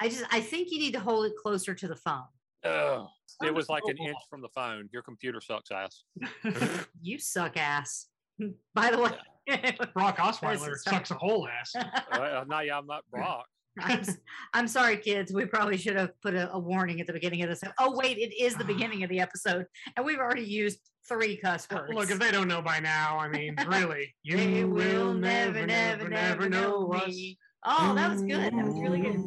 I just, I think you need to hold it closer to the phone. Ugh. It was like an inch from the phone. Your computer sucks ass. You suck ass. By the way, Brock Osweiler sucks a whole ass. Uh, no, yeah, I'm not Brock. I'm, s- I'm sorry, kids. We probably should have put a, a warning at the beginning of this. Oh, wait, it is the beginning of the episode, and we've already used three cuss words. Look, if they don't know by now, I mean, really, you They will never, never, never know us. me. Oh, that was good. That was really good.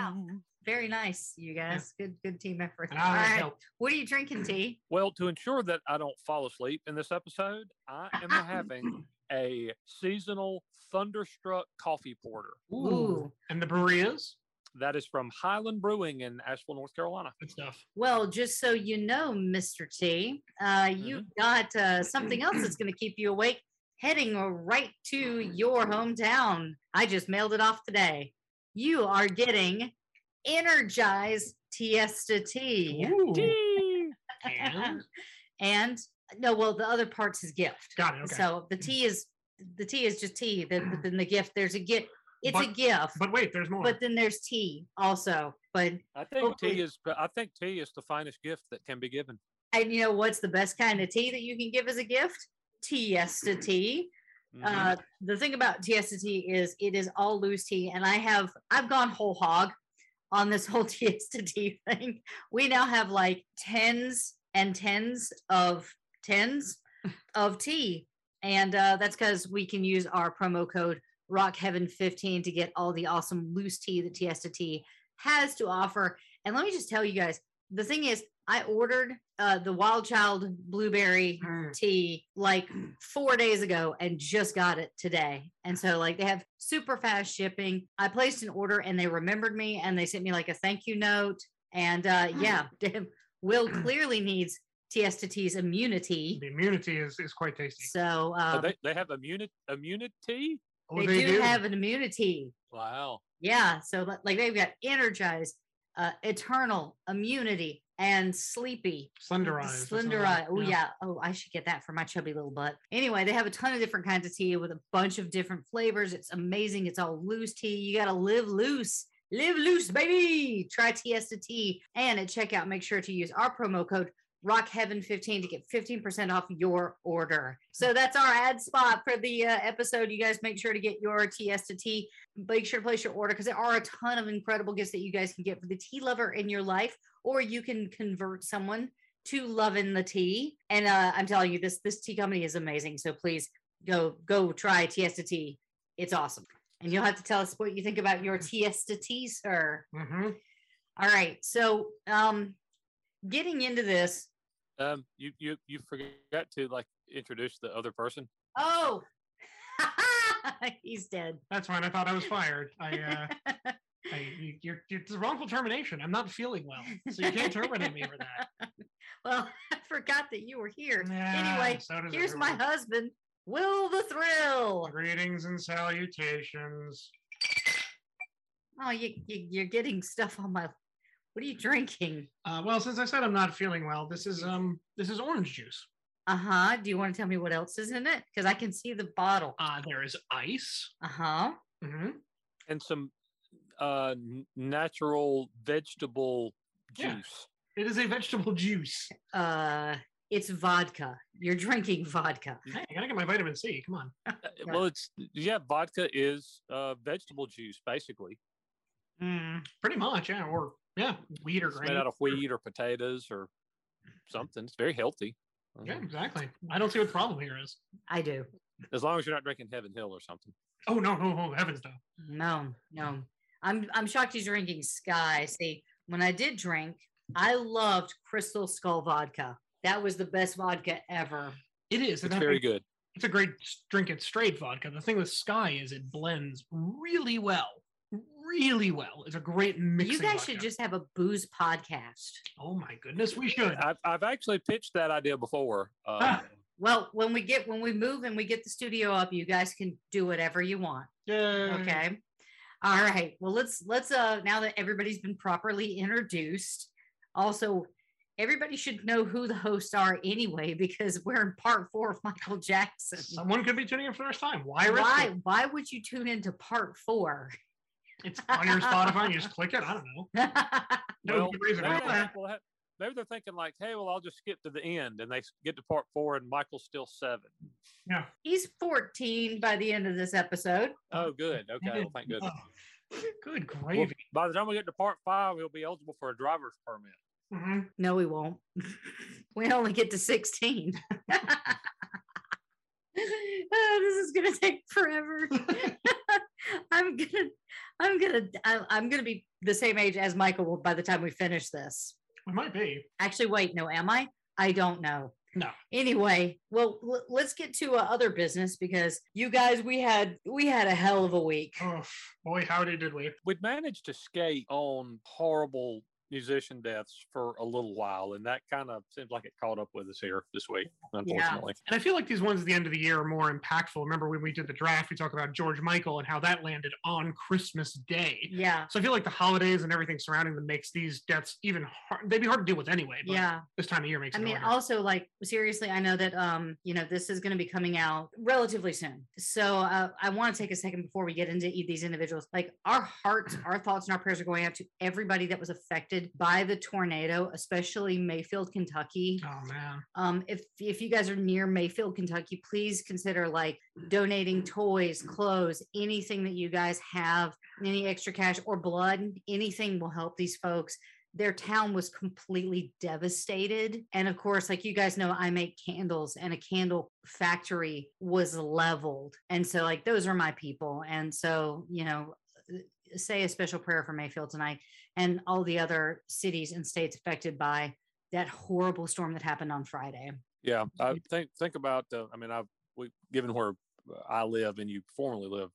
Wow. Very nice, you guys. Good, good team effort. And All I right. helped. What are you drinking, T? Well, to ensure that I don't fall asleep in this episode, I am having a seasonal thunderstruck coffee porter. Ooh. And the brewery is That is from Highland Brewing in Asheville, North Carolina. good stuff. Well, just so you know, Mr. T, uh, you've got uh, something else that's going to keep you awake heading right to your hometown. I just mailed it off today. You are getting Energize Tiesta Tea. Ooh. And and no, well, the other part's his gift. got it. Okay. So the tea is the tea is just tea. Then then the gift there's a gift. It's a gift, but wait, there's more. but then there's tea also. But I think Hopefully- tea is. I think tea is the finest gift that can be given. and you know what's the best kind of tea that you can give as a gift? Tiesta tea. Mhm. Uh, the thing about Tiesta tea is it is all loose tea, and I have I've gone whole hog on this whole tea thing. We now have like tens and tens of tens of tea, and uh, that's because we can use our promo code Rock Heaven 15 to get all the awesome loose tea that Tiesta tea has to offer. And let me just tell you guys, the thing is, I ordered uh, the Wild Child blueberry Mm. tea like four days ago and just got it today. And so, like, they have super fast shipping. I placed an order and they remembered me and they sent me like a thank you note. And uh, yeah, Will clearly needs Tiesta Tea's immunity. the immunity is, is quite tasty. So So uh, they, they have immunity. Immunity. Oh, they, do, have an immunity. Wow. Yeah. So, like, they've got energized, uh, Eternal, Immunity, and Sleepy. Slenderize. Slender Eye. Oh yeah. Oh, I should get that for my chubby little butt. Anyway, they have a ton of different kinds of tea with a bunch of different flavors. It's amazing. It's all loose tea. You gotta live loose. Live loose, baby. Try Tiesta tea. And at checkout, make sure to use our promo code RockHeaven15 to get 15% off your order. So that's our ad spot for the uh, episode. You guys make sure to get your Tiesta tea. Make sure to place your order because there are a ton of incredible gifts that you guys can get for the tea lover in your life, or you can convert someone to loving the tea. And uh, I'm telling you, this this tea company is amazing. So please go go try Tiesta tea. It's awesome. And you'll have to tell us what you think about your Tiesta tea, sir. Mhm. All right. So um getting into this. Um, you you you forgot to like introduce the other person. Oh he's dead. That's fine. I thought I was fired. I, uh, I you, you're, you're it's a wrongful termination. I'm not feeling well, so you can't terminate me for that. well, I forgot that you were here. Nah, anyway, so does here's my husband, Will the Thrill. Greetings and salutations. Oh, you, you you're getting stuff on my. What are you drinking? Uh, well, since I said I'm not feeling well, this is um this is orange juice. Uh huh. Do you want to tell me what else is in it? Because I can see the bottle. Uh, there is ice. Uh huh. Mm-hmm. and some uh natural vegetable Yeah. juice. It is a vegetable juice. Uh, it's vodka. You're drinking vodka. Hey, I gotta get my vitamin C. Come on. Uh, Well, it's yeah, vodka is uh vegetable juice basically. Mm. Pretty much, yeah. Or yeah, wheat or It's grain. made out of wheat or potatoes or something. It's very healthy. Yeah, Um, exactly. I don't see what the problem here is. I do. As long as you're not drinking Heaven Hill or something. Oh no, no, no, heavens no. No, no. I'm I'm shocked he's drinking Skyy. See, when I did drink, I loved Crystal Skull vodka. That was the best vodka ever. It is. It's very think good. It's a great s- drink it straight vodka. The thing with Skyy is it blends really well, really well. It's a great mixing. You guys vodka. should just have a booze podcast. Oh my goodness, we should. I've, I've actually pitched that idea before. Uh. Well, when we get when we move and we get the studio up, you guys can do whatever you want. Yeah. Okay. All right. Well, let's let's uh now that everybody's been properly introduced, also everybody should know who the hosts are anyway because we're in part four of Michael Jackson. Someone could be tuning in for the first time. Why Why why would you tune into part four? It's on your Spotify. You just click it. I don't know. No well, reason. maybe, they're, maybe they're thinking like, "Hey, well, I'll just skip to the end," and they get to part four, and Michael's still seven. Yeah. He's 14 by the end of this episode. Oh, good. Okay, well, thank goodness. Oh, good Well, gravy. by the time we get to part five, he'll be eligible for a driver's permit. Mhm. No, we won't. we only get to 16. Oh, this is gonna take forever. I'm gonna, I'm gonna, I- I'm gonna be the same age as Michael will by the time we finish this. We might be. Actually, wait, no, am I? I don't know. No. Anyway, well, l- let's get to uh, other business because you guys, we had, we had a hell of a week. Oh boy, howdy did we? We'd managed to skate on horrible musician deaths for a little while, and that kind of seems like it caught up with us here this week, unfortunately. Yeah. And I feel like these ones at the end of the year are more impactful. Remember when we did the draft, we talked about George Michael and how that landed on Christmas Day. Yeah, So I feel like the holidays and everything surrounding them makes these deaths even hard. They'd be hard to deal with anyway. But yeah. This time of year makes I it mean, harder. also like seriously, I know that um, you know, this is going to be coming out relatively soon. So uh, I want to take a second before we get into e- these individuals. Like our hearts, our thoughts, and our prayers are going out to everybody that was affected by the tornado, especially Mayfield, Kentucky. oh man. Um, if if you guys are near Mayfield, Kentucky, please consider like donating toys, clothes, anything that you guys have, any extra cash or blood, anything will help these folks. Their town was completely devastated. And of course, like you guys know, I make candles and a candle factory was leveled. And so, like, those are my people. And so, you know, say a special prayer for Mayfield tonight and all the other cities and states affected by that horrible storm that happened on Friday. Yeah, I think think about. Uh, I mean, I've we given where I live and you formerly lived,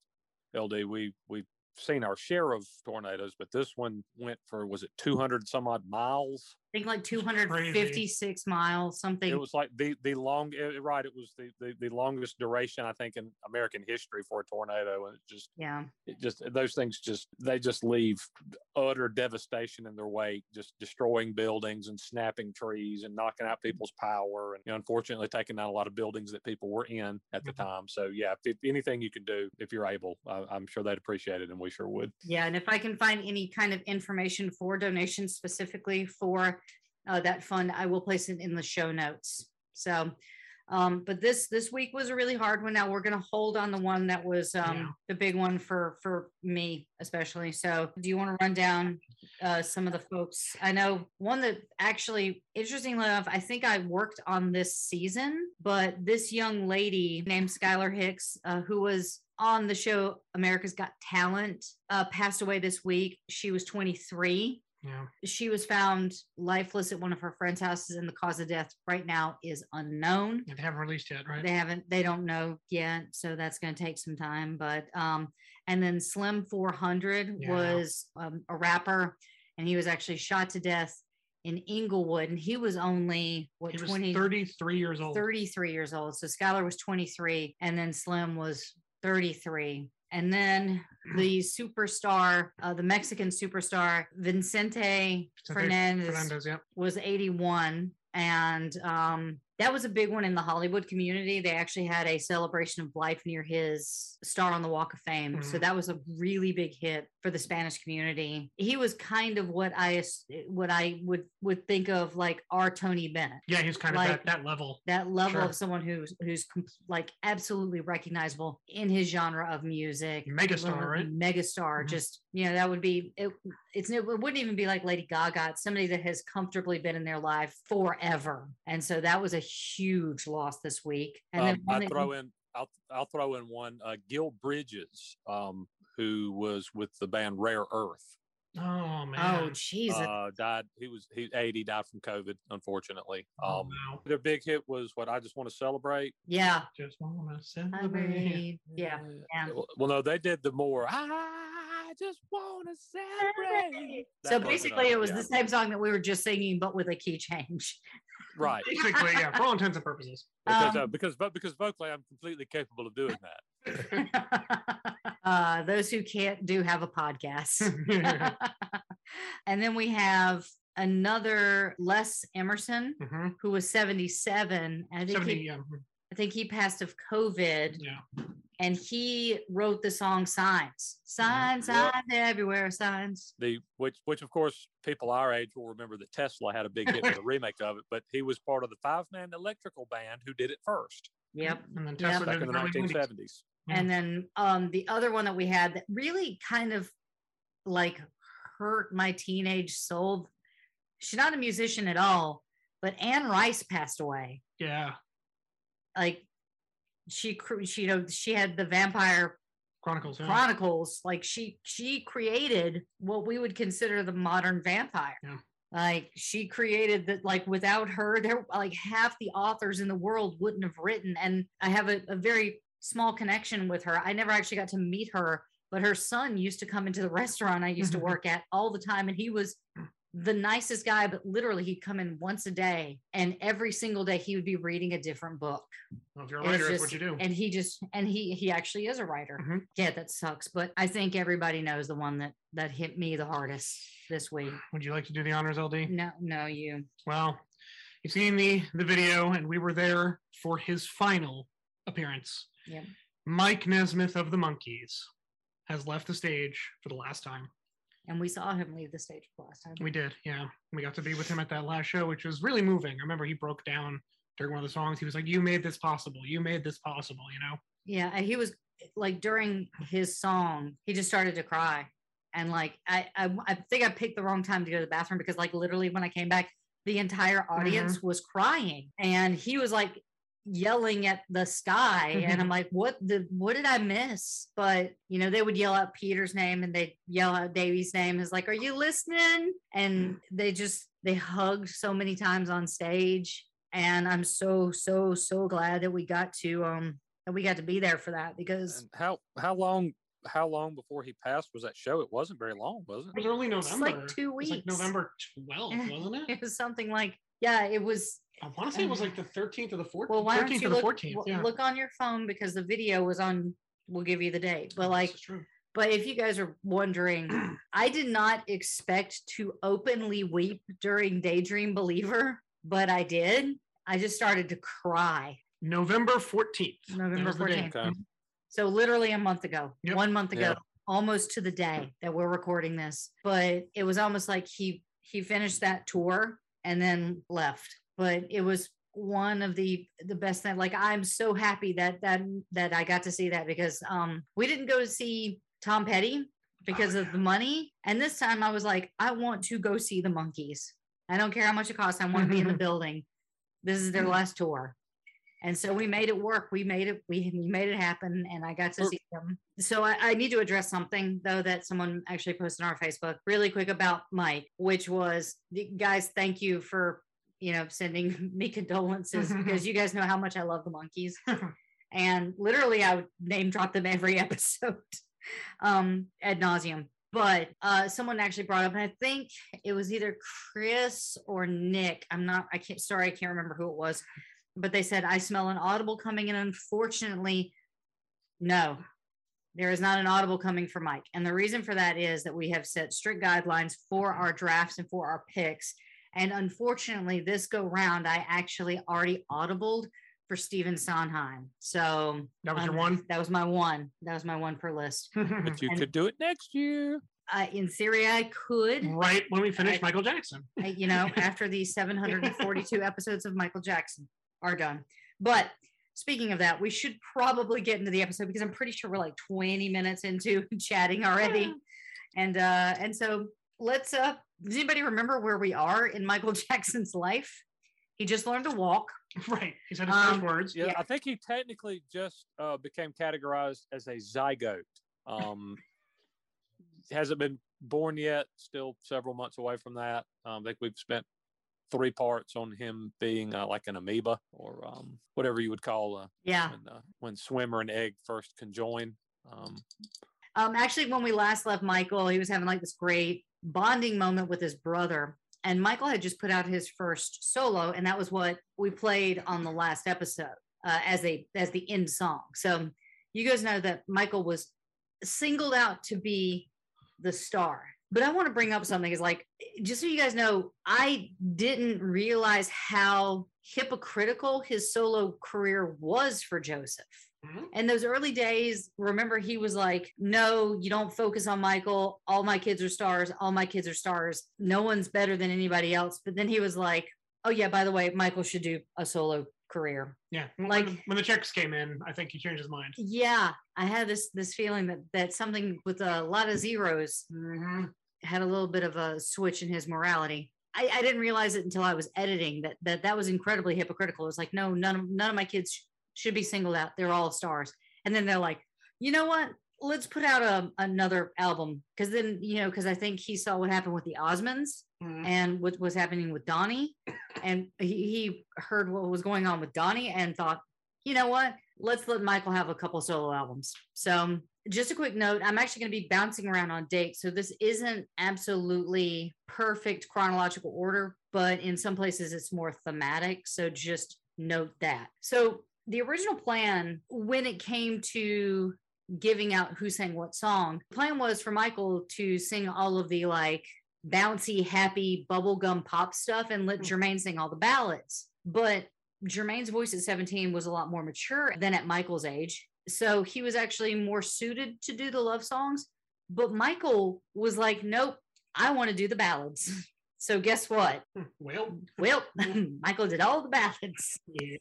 LD. We we've seen our share of tornadoes, but this one went for was it two hundred some odd miles? Think like 256 miles, something. It was like the the long eh, right. It was the, the the longest duration I think in American history for a tornado, and it just yeah. it just those things just they just leave utter devastation in their wake just destroying buildings and snapping trees and knocking out people's power and you know, unfortunately taking down a lot of buildings that people were in at the time so yeah if, if anything you can do if you're able I, i'm sure they'd appreciate it and we sure would Yeah, and if I can find any kind of information for donations specifically for uh, that fund, I will place it in the show notes. So, um, but this this week was a really hard one. Now we're gonna hold on the one that was um, Yeah. the big one for for me especially. So, do you want to run down uh, some of the folks? I know one that actually, interestingly enough, I think I worked on this season, but this young lady named Skilyr Hicks, uh, who was on the show America's Got Talent, uh, passed away this week. She was 23 Yeah. she was found lifeless at one of her friend's houses and the cause of death right now is unknown. They haven't released yet, right? they haven't they don't know yet so that's going to take some time but um and then slim 400 Yeah. was um, a rapper and he was actually shot to death in inglewood and he was only what he was 20 33 years old. 33 years old. So Skilyr was 23, and then Slim was 33. And then the superstar, uh, the Mexican superstar, Vincente Vicente Fernandez, Fernandez, yep. was 81. And um, that was a big one in the Hollywood community. They actually had a celebration of life near his star on the Walk of Fame. So Mhm. that was a really big hit for the Spanish community. He was kind of what I what I would would think of like our Tony Bennett Yeah, he's kind of that, that level. that level Sure. of someone who's who's com- like absolutely recognizable in his genre of music Megastar, right? megastar Mhm. just you know that would be it, it's it wouldn't even be like lady gaga it's somebody that has comfortably been in their life forever and so that was a huge loss this week and um, then one i that throw you- in I'll, I'll throw in one uh, gil bridges um, who was with the band rare earth Oh man. man. Oh, Jesus. uh, died. He was he 80, died from COVID, unfortunately. Oh, Um, wow. their big hit was what I just want to celebrate. yeah. Just wanna celebrate. yeah. yeah. Well, well, no, they did the more. I just want to celebrate. So That was basically, it was yeah. the same song that we were just singing, but with a key change. Right Basically, yeah, for all intents and purposes. because uh, Um, because vo- because vocally I'm completely capable of doing that. uh, those who can't do have a podcast. and then we have another Les Emerson, Mhm. who was 77. I think, 70, he, yeah. I think he passed of COVID, Yeah. and he wrote the song Signs. Signs, Yep. signs everywhere, signs. The which which of course people our age will remember that Tesla had a big hit with a remake of it, but he was part of the five man electrical band who did it first Yep. And then Yeah. Tesla back in the 1970s. And then um the other one that we had that really kind of like hurt my teenage soul. She's not a musician at all, but Anne Rice passed away. Yeah. Like she she you know she had the vampire Chronicles. Yeah. chronicles like she she created what we would consider the modern vampire Yeah. like she created that like without her there like half the authors in the world wouldn't have written and i have a, a very small connection with her i never actually got to meet her but her son used to come into the restaurant i used to work at all the time and he was the nicest guy but literally he'd come in once a day and every single day he would be reading a different book Well, if you're a writer, that's what you do. And he just and he he actually is a writer. Mhm. Yeah, that sucks. But I think everybody knows the one that that hit me the hardest this week. Would you like to do the honors, LD? No, no, you. Well, you've seen the the video, and we were there for his final appearance. Yeah. Mike Nesmith of the Monkees has left the stage for the last time. And we saw him leave the stage last time. We did, yeah. We got to be with him at that last show, which was really moving. I remember he broke down during one of the songs. He was like, "You made this possible. You made this possible." You know. Yeah, and he was like during his song, he just started to cry. And like I, I I think I picked the wrong time to go to the bathroom because like literally when I came back, the entire audience mm-hmm. was crying. And he was like yelling at the sky. And I'm like, what the what did I miss? But you know, they would yell out Peter's name and they yell out Davy's name. Is like, are you listening? And they just they hugged so many times on stage. And I'm so, so, so glad that we got to um that we got to be there for that because And how how long how long before he passed was that show? It wasn't very long, was It it? was early It's November. like two It was like weeks. November 12th, wasn't it? it was something like yeah, it was I want to say it was like the 13th or the 14th. well why don't you the look, 14th. yeah. look on your phone because the video was on we'll give you the date. But like true. but if you guys are wondering, I did not expect to openly weep during Daydream Believer, but I did. I just started to cry. November 14th. November was the date. 14th. Okay. So literally a month ago, Yep. one month ago, Yeah. almost to the day that we're recording this. But it was almost like he he finished that tour and then left. But it was one of the the best thing. Like I'm so happy that that that I got to see that because um we didn't go to see Tom Petty because Oh, of the money. And this time I was like, I want to go see the Monkees. I don't care how much it costs. I want to be in the building. This is their last tour. And so we made it work. We made it, we, we made it happen and I got to see them. So I, I need to address something though that someone actually posted on our Facebook really quick about Mike, which was guys, thank you for you know sending me condolences because you guys know how much I love the Monkees. and literally I would name drop them every episode um ad nauseum. But uh, someone actually brought up, and I think it was either Chris or Nick. I'm not, I can't, sorry, I can't remember who it was, but they said, I smell an audible coming. And unfortunately, no, there is not an audible coming for Mike. And the reason for that is that we have set strict guidelines for our drafts and for our picks. And unfortunately, this go round, I actually already audibled for Stephen Sondheim. So That was your um, one? That was my one. That was my one per list. But you And- could do it next year. Uh, in theory, I could. right when we finish I- Michael Jackson. I- you know, after the 742 episodes of Michael Jackson are done. But speaking of that, we should probably get into the episode because I'm pretty sure we're like 20 minutes into chatting already. And uh and so let's uh does anybody remember where we are in Michael Jackson's life? He just learned to walk. Right. He said his Um, first words. Yeah, Yeah. I think he technically just uh, became categorized as a zygote. Um, hasn't been born yet. Still several months away from that. Um, I think we've spent three parts on him being uh, like an amoeba or um, whatever you would call uh, Yeah. when, uh, when swimmer and egg first conjoin. Um, Um, actually, when we last left Michael, he was having like this great bonding moment with his brother. And Michael had just put out his first solo, and that was what we played on the last episode uh, as a as the end song. So you guys know that Michael was singled out to be the star. But I want to bring up something is like, just so you guys know, I didn't realize how hypocritical his solo career was for Joseph. Mhm. In those early days, remember he was like, No, you don't focus on Michael. All my kids are stars. All my kids are stars. No one's better than anybody else. But then he was like, Oh, yeah, by the way, Michael should do a solo career. Yeah. Like- the, when the checks came in, I think he changed his mind. Yeah, I had this this feeling that that something with a lot of zeros Mhm. had a little bit of a switch in his morality. I, I didn't realize it until I was editing that that that was incredibly hypocritical. It's like, no, none of none of my kids should be singled out. They're all stars. And then they're like, you know what? Let's put out a, another album because then you know because I think he saw what happened with the Osmonds Mhm. and what was happening with Donny, and he, he heard what was going on with Donny and thought, you know what? Let's let Michael have a couple solo albums. So, just a quick note I'm actually going to be bouncing around on dates. So, this isn't absolutely perfect chronological order, but in some places it's more thematic. So, just note that. So, the original plan when it came to giving out who sang what song, the plan was for Michael to sing all of the like bouncy, happy bubblegum pop stuff and let Mm. Jermaine sing all the ballads. But Jermaine's voice at 17 was a lot more mature than at Michael's age. So he was actually more suited to do the love songs. But Michael was like, nope, I want to do the ballads. So guess what? Well, Well, Michael did all the ballads. yeah.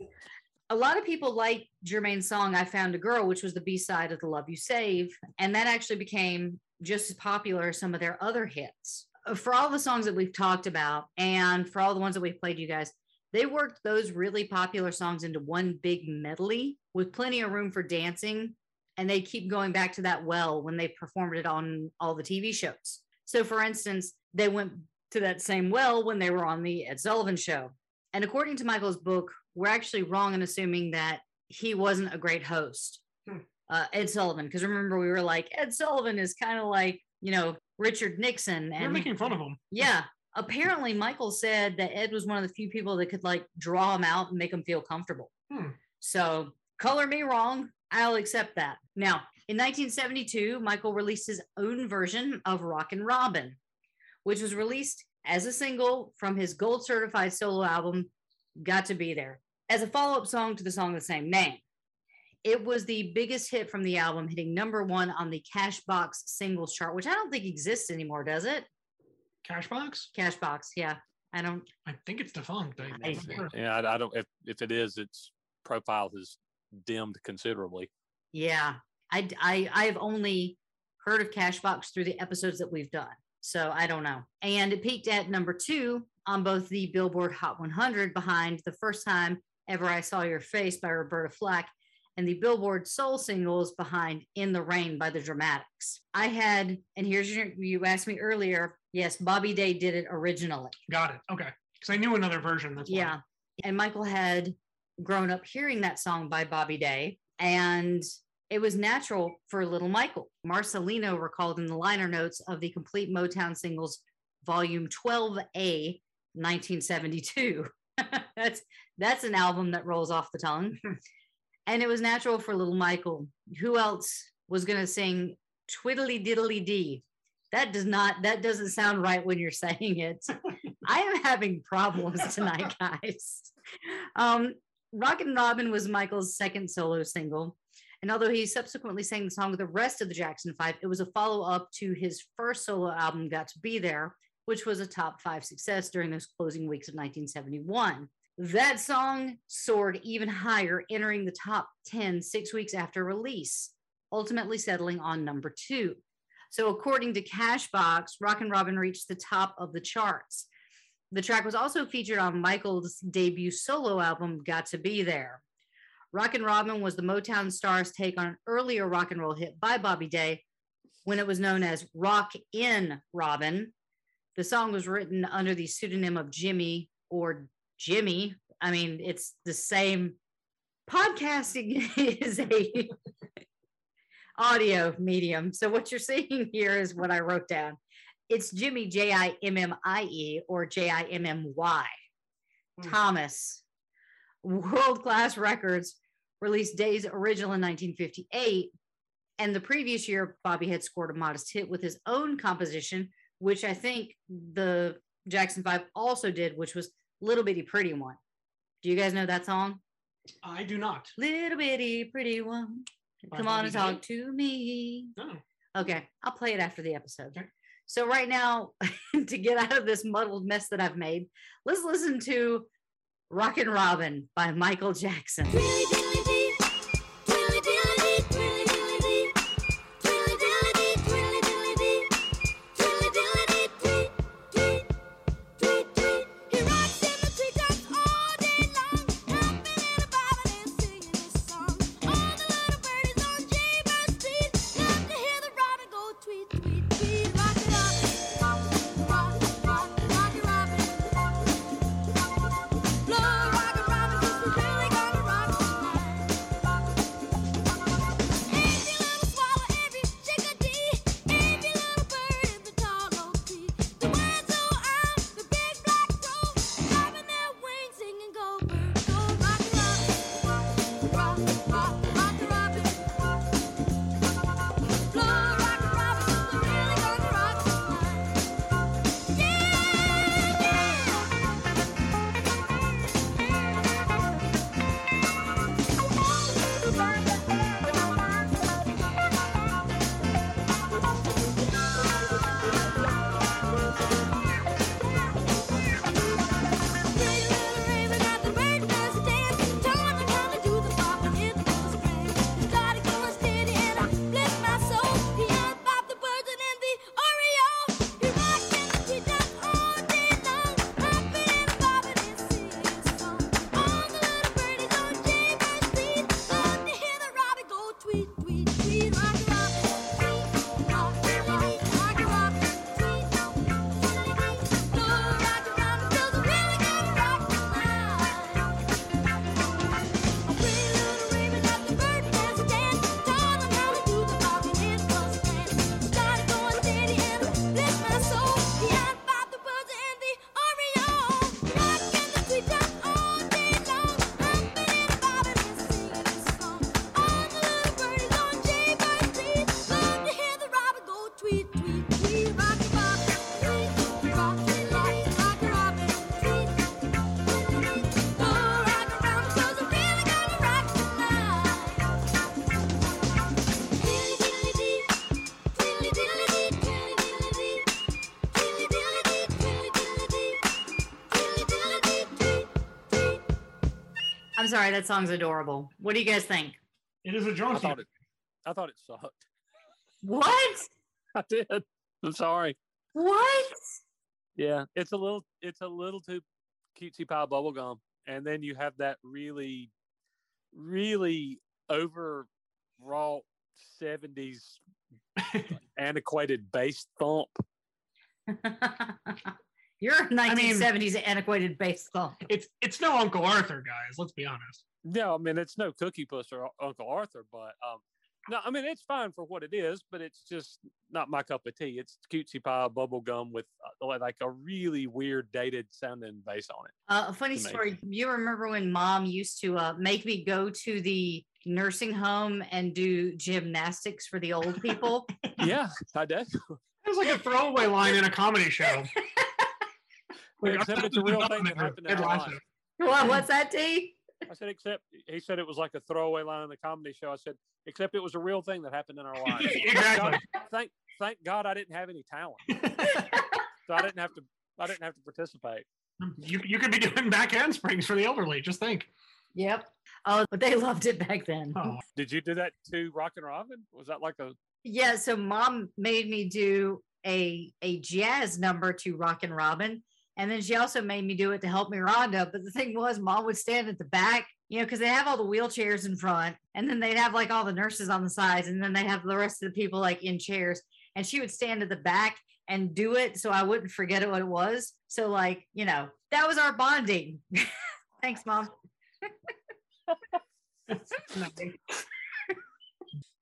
A lot of people like Jermaine's song, I Found a Girl, which was the B side of The Love You Save. And that actually became just as popular as some of their other hits. For all the songs that we've talked about and for all the ones that we've played you guys, they worked those really popular songs into one big medley with plenty of room for dancing. And they keep going back to that well when they performed it on all the TV shows. So, for instance, they went to that same well when they were on the Ed Sullivan show. And according to Michael's book, we're actually wrong in assuming that he wasn't a great host, Hmm. uh, Ed Sullivan. Because remember, we were like, Ed Sullivan is kind of like, you know, Richard Nixon. You're making fun of him. yeah, apparently Michael said that Ed was one of the few people that could like draw him out and make him feel comfortable. Hmm. So color me wrong, I'll accept that. Now, in 1972, Michael released his own version of Rockin' Robin, which was released as a single from his gold certified solo album, Got to Be There, as a follow up song to the song of the same name. It was the biggest hit from the album, hitting number one on the Cashbox singles chart, which I don't think exists anymore, does it? Cashbox? Cashbox, yeah. I don't. I think it's defunct. I, I- yeah, I, I don't. If if it is, its profile has dimmed considerably. Yeah, I I I have only heard of Cashbox through the episodes that we've done, so I don't know. And it peaked at number two on both the Billboard Hot 100, behind "The First Time Ever I Saw Your Face" by Roberta Flack, and the Billboard Soul singles behind "In the Rain" by the Dramatics. I had, and here's your. You asked me earlier. Yes, Bobby Day did it originally. Got it. Okay. Because I knew another version. That's why. Yeah. And Michael had grown up hearing that song by Bobby Day, and it was natural for little Michael. Marcelino recalled in the liner notes of the complete Motown singles, volume 12A, 1972. that's that's an album that rolls off the tongue. and it was natural for little Michael. Who else was gonna sing twiddly diddly dee? That does not that doesn't sound right when you're saying it. I am having problems tonight, guys. Um, Rockin' Robin was Michael's second solo single. And although he subsequently sang the song with the rest of the Jackson Five, it was a follow up to his first solo album, Got to Be There, which was a top five success during those closing weeks of 1971. That song soared even higher, entering the top 10 six weeks after release, ultimately settling on number two. So, according to Cashbox, Rockin' Robin reached the top of the charts. The track was also featured on Michael's debut solo album, Got to Be There. Rockin' Robin was the Motown Stars' take on an earlier rock and roll hit by Bobby Day, when it was known as Rock in Robin. The song was written under the pseudonym of Jimmy or Jimmy. I mean, it's the same. Podcasting is a audio medium. So what you're seeing here is what I wrote down. It's Jimmy J I M M I E or J I M M Y. Hmm. Thomas. World Class Records released Days original in 1958. And the previous year, Bobby had scored a modest hit with his own composition, which I think the Jackson Five also did, which was Little Bitty Pretty One. Do you guys know that song? I do not. Little Bitty Pretty One. Come on and talk to me. No. Okay, I'll play it after the episode. Okay. So right now, to get out of this muddled mess that I've made, let's listen to Rockin' Robin by Michael Jackson. Sorry, that song's adorable. What do you guys think? It is a I jaunty. thought it. I thought it sucked. What? I did. I'm sorry. What? Yeah, it's a little. It's a little too cutesy pie bubblegum, and then you have that really, really overwrought '70s antiquated bass thump. You're a mean- 1970s antiquated bass thump. It's it's no Uncle Arthur, guys. Let's be honest. No, I mean it's no Cookie Puss or Uncle Arthur, but um, no, I mean it's fine for what it is, but it's just not my cup of tea. It's cutesy pie bubble gum with uh, like a really weird dated sounding bass on it. Uh, a funny to me. story. You remember when mom used to uh, make me go to the nursing home and do gymnastics for the old people? Yeah, I did. It was like a throwaway line in a comedy show. Like, Except it's a real thing that happened in our life. what, what's that, T? I said, except he said it was like a throwaway line in the comedy show. I said, except it was a real thing that happened in our lives. exactly. God, thank thank God I didn't have any talent, so I didn't have to I didn't have to participate. you you could be doing back handsprings for the elderly. Just think. Yep. Oh, but they loved it back then. Oh, Did you do that to Rock and Robin? Was that like a Yeah, so mom made me do a a jazz number to Rock and Robin, and then she also made me do it to help me Rhonda. But the thing was, mom would stand at the back you know, because they have all the wheelchairs in front, and then they'd have like all the nurses on the sides, and then they have the rest of the people like in chairs. And she would stand at the back and do it so I wouldn't forget what it was. So, like, you know, that was our bonding. Thanks, mom.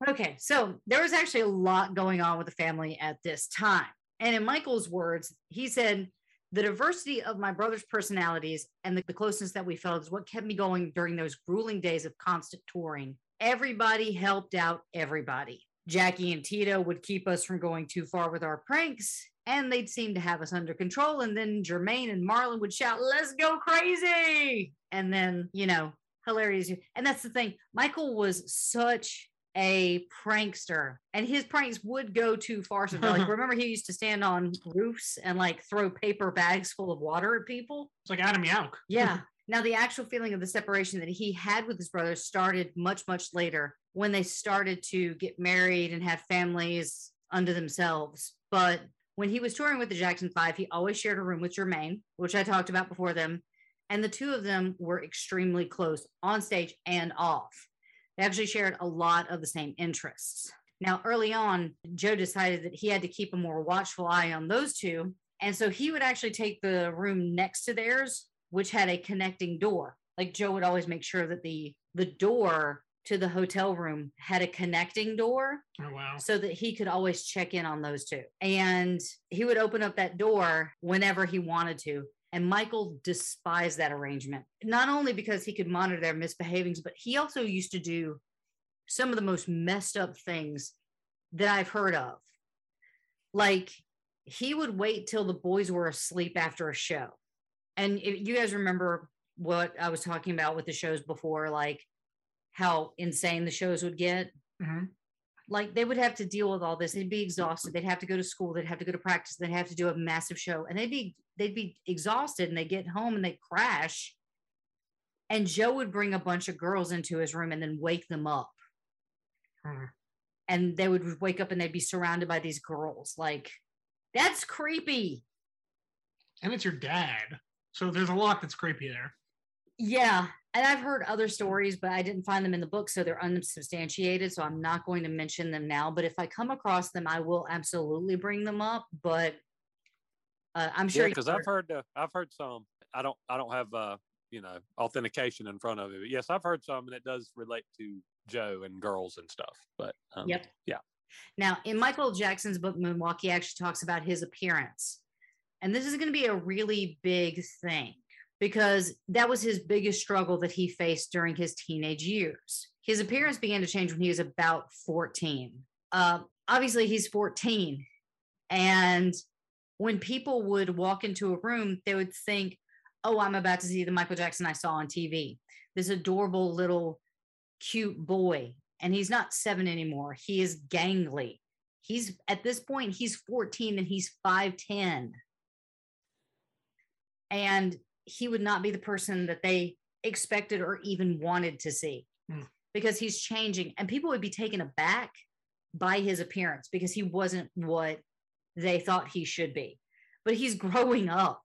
okay, so there was actually a lot going on with the family at this time. And in Michael's words, he said, the diversity of my brother's personalities and the, closeness that we felt is what kept me going during those grueling days of constant touring. Everybody helped out everybody. Jackie and Tito would keep us from going too far with our pranks, and they'd seem to have us under control. And then Jermaine and Marlon would shout, Let's go crazy. And then, you know, hilarious. And that's the thing. Michael was such a prankster, and his pranks would go too far. So, like, remember, he used to stand on roofs and like throw paper bags full of water at people. It's like Adam Yauch. Yeah. Now, the actual feeling of the separation that he had with his brother started much, much later when they started to get married and have families unto themselves. But when he was touring with the Jackson Five, he always shared a room with Jermaine, which I talked about before them. And the two of them were extremely close on stage and off. They actually shared a lot of the same interests. Now, early on, Joe decided that he had to keep a more watchful eye on those two. And so he would actually take the room next to theirs, which had a connecting door. Like Joe would always make sure that the the door to the hotel room had a connecting door Oh wow. so that he could always check in on those two. And he would open up that door whenever he wanted to. And Michael despised that arrangement, not only because he could monitor their misbehavings, but he also used to do some of the most messed up things that I've heard of. Like he would wait till the boys were asleep after a show. And you guys remember what I was talking about with the shows before, like how insane the shows would get Mhm. Like they would have to deal with all this they'd be exhausted they'd have to go to school they'd have to go to practice they'd have to do a massive show and they'd be they'd be exhausted and they get home and they crash and joe would bring a bunch of girls into his room and then wake them up Hmm. and they would wake up and they'd be surrounded by these girls like that's creepy And it's your dad. So there's a lot that's creepy there. Yeah and i've heard other stories but i didn't find them in the book so they're unsubstantiated so i'm not going to mention them now but if i come across them i will absolutely bring them up but uh, i'm sure Yeah, because I've heard uh, I've heard some. I don't I don't have uh you know authentication in front of it. But yes, I've heard some, and it does relate to Joe and girls and stuff. But um, Yep. yeah, Now, in Michael Jackson's book, Moonwalk, he actually talks about his appearance. And this is going to be a really big thing because that was his biggest struggle that he faced during his teenage years. His appearance began to change when he was about 14. Uh, obviously, he's 14. And when people would walk into a room, they would think, oh, I'm about to see the Michael Jackson I saw on TV. This adorable little cute boy. And he's not seven anymore. He is gangly. He's at this point, he's 14 and he's 5'10. And he would not be the person that they expected or even wanted to see Hmm. because he's changing. And people would be taken aback by his appearance because he wasn't what they thought he should be. But he's growing up.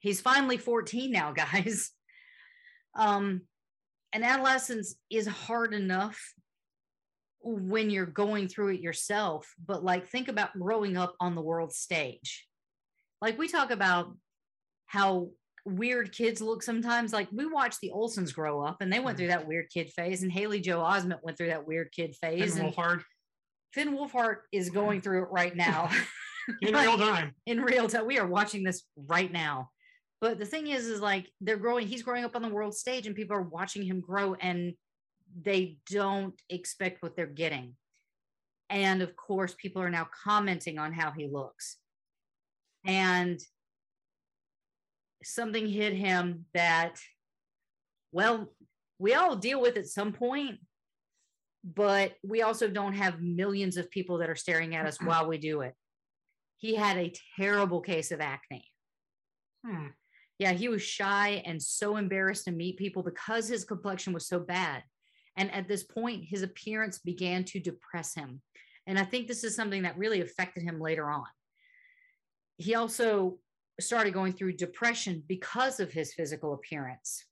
He's finally 14 now, guys. Um, and adolescence is hard enough when you're going through it yourself, but like think about growing up on the world stage. Like we talk about how weird kids look sometimes. Like we watch the Olsens grow up and they went mm-hmm. through that weird kid phase, and Haley Joel Osment went through that weird kid phase. And And Wolfhard Finn Wolfhard is going through it right now. in Like, real time. in real time. We are watching this right now. But the thing is, is like they're growing, he's growing up on the world stage and people are watching him grow and they don't expect what they're getting. And of course, people are now commenting on how he looks. And something hit him that, well, we all deal with at some point, but we also don't have millions of people that are staring at us while we do it. He had a terrible case of acne. Hmm. Yeah, he was shy and so embarrassed to meet people because his complexion was so bad. And at this point, his appearance began to depress him. And I think this is something that really affected him later on. He also started going through depression because of his physical appearance.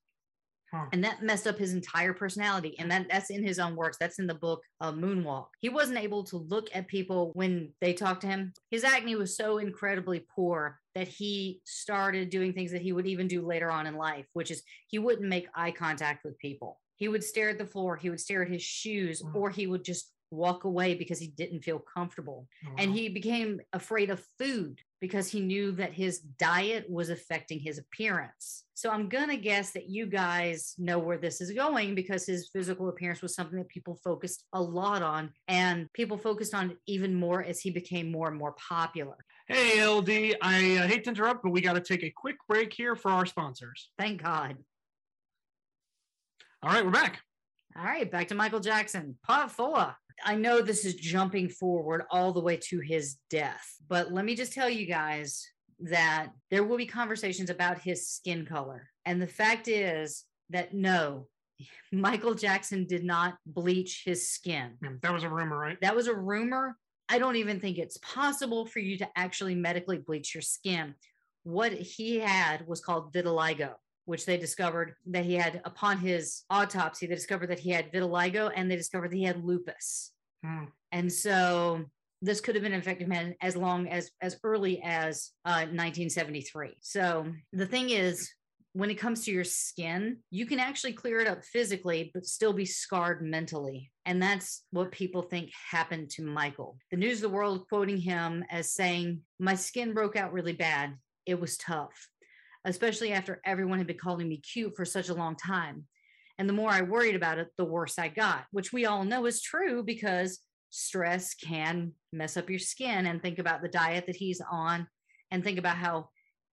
Huh. And that messed up his entire personality. And that, that's in his own works. That's in the book uh, Moonwalk. He wasn't able to look at people when they talked to him. His acne was so incredibly poor that he started doing things that he would even do later on in life, which is he wouldn't make eye contact with people. He would stare at the floor, he would stare at his shoes, Mm. or he would just walk away because he didn't feel comfortable Oh, and he became afraid of food because he knew that his diet was affecting his appearance. So I'm going to guess that you guys know where this is going because his physical appearance was something that people focused a lot on and people focused on it even more as he became more and more popular. Hey, LD, I uh, hate to interrupt, but we got to take a quick break here for our sponsors. Thank God. All right, we're back. All right, back to Michael Jackson, part four. I know this is jumping forward all the way to his death, but let me just tell you guys that there will be conversations about his skin color. And the fact is that no, Michael Jackson did not bleach his skin. Hmm, that was a rumor, right? That was a rumor. I don't even think it's possible for you to actually medically bleach your skin. What he had was called vitiligo, which they discovered that he had upon his autopsy. They discovered that he had vitiligo and they discovered that he had lupus. Hmm. And so this could have been an infected man as long as as early as uh, 1973. So the thing is, when it comes to your skin, you can actually clear it up physically, but still be scarred mentally. And that's what people think happened to Michael. The News of the World quoting him as saying, My skin broke out really bad. It was tough, especially after everyone had been calling me cute for such a long time. And the more I worried about it, the worse I got, which we all know is true because stress can mess up your skin. And think about the diet that he's on, and think about how,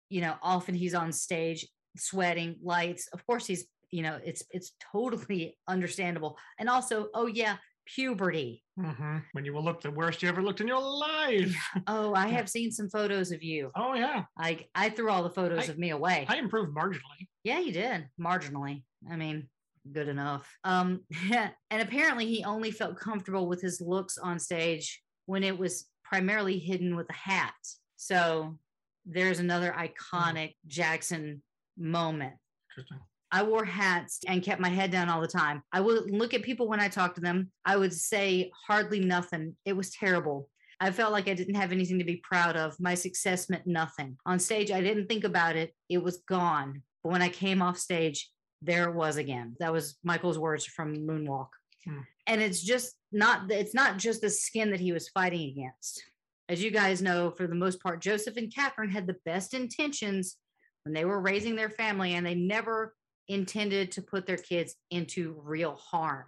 you know, often he's on stage sweating, lights. Of course, he's, you know, it's it's totally understandable. And also, oh yeah, puberty. hmm When you will look the worst you ever looked in your life. Oh, I have seen some photos of you. Oh, yeah. I I threw all the photos I- of me away. I improved marginally. Yeah, you did marginally. I mean, good enough. Um, and apparently he only felt comfortable with his looks on stage when it was primarily hidden with a hat. So there's another iconic Jackson moment. Interesting. I wore hats and kept my head down all the time. I would look at people when I talked to them. I would say hardly nothing. It was terrible. I felt like I didn't have anything to be proud of. My success meant nothing. On stage, I didn't think about it. It was gone. But when I came off stage, there it was again. That was Michael's words from Moonwalk. Hmm. And it's just not it's not just the skin that he was fighting against. As you guys know, for the most part, Joseph and Catherine had the best intentions when they were raising their family and they never intended to put their kids into real harm.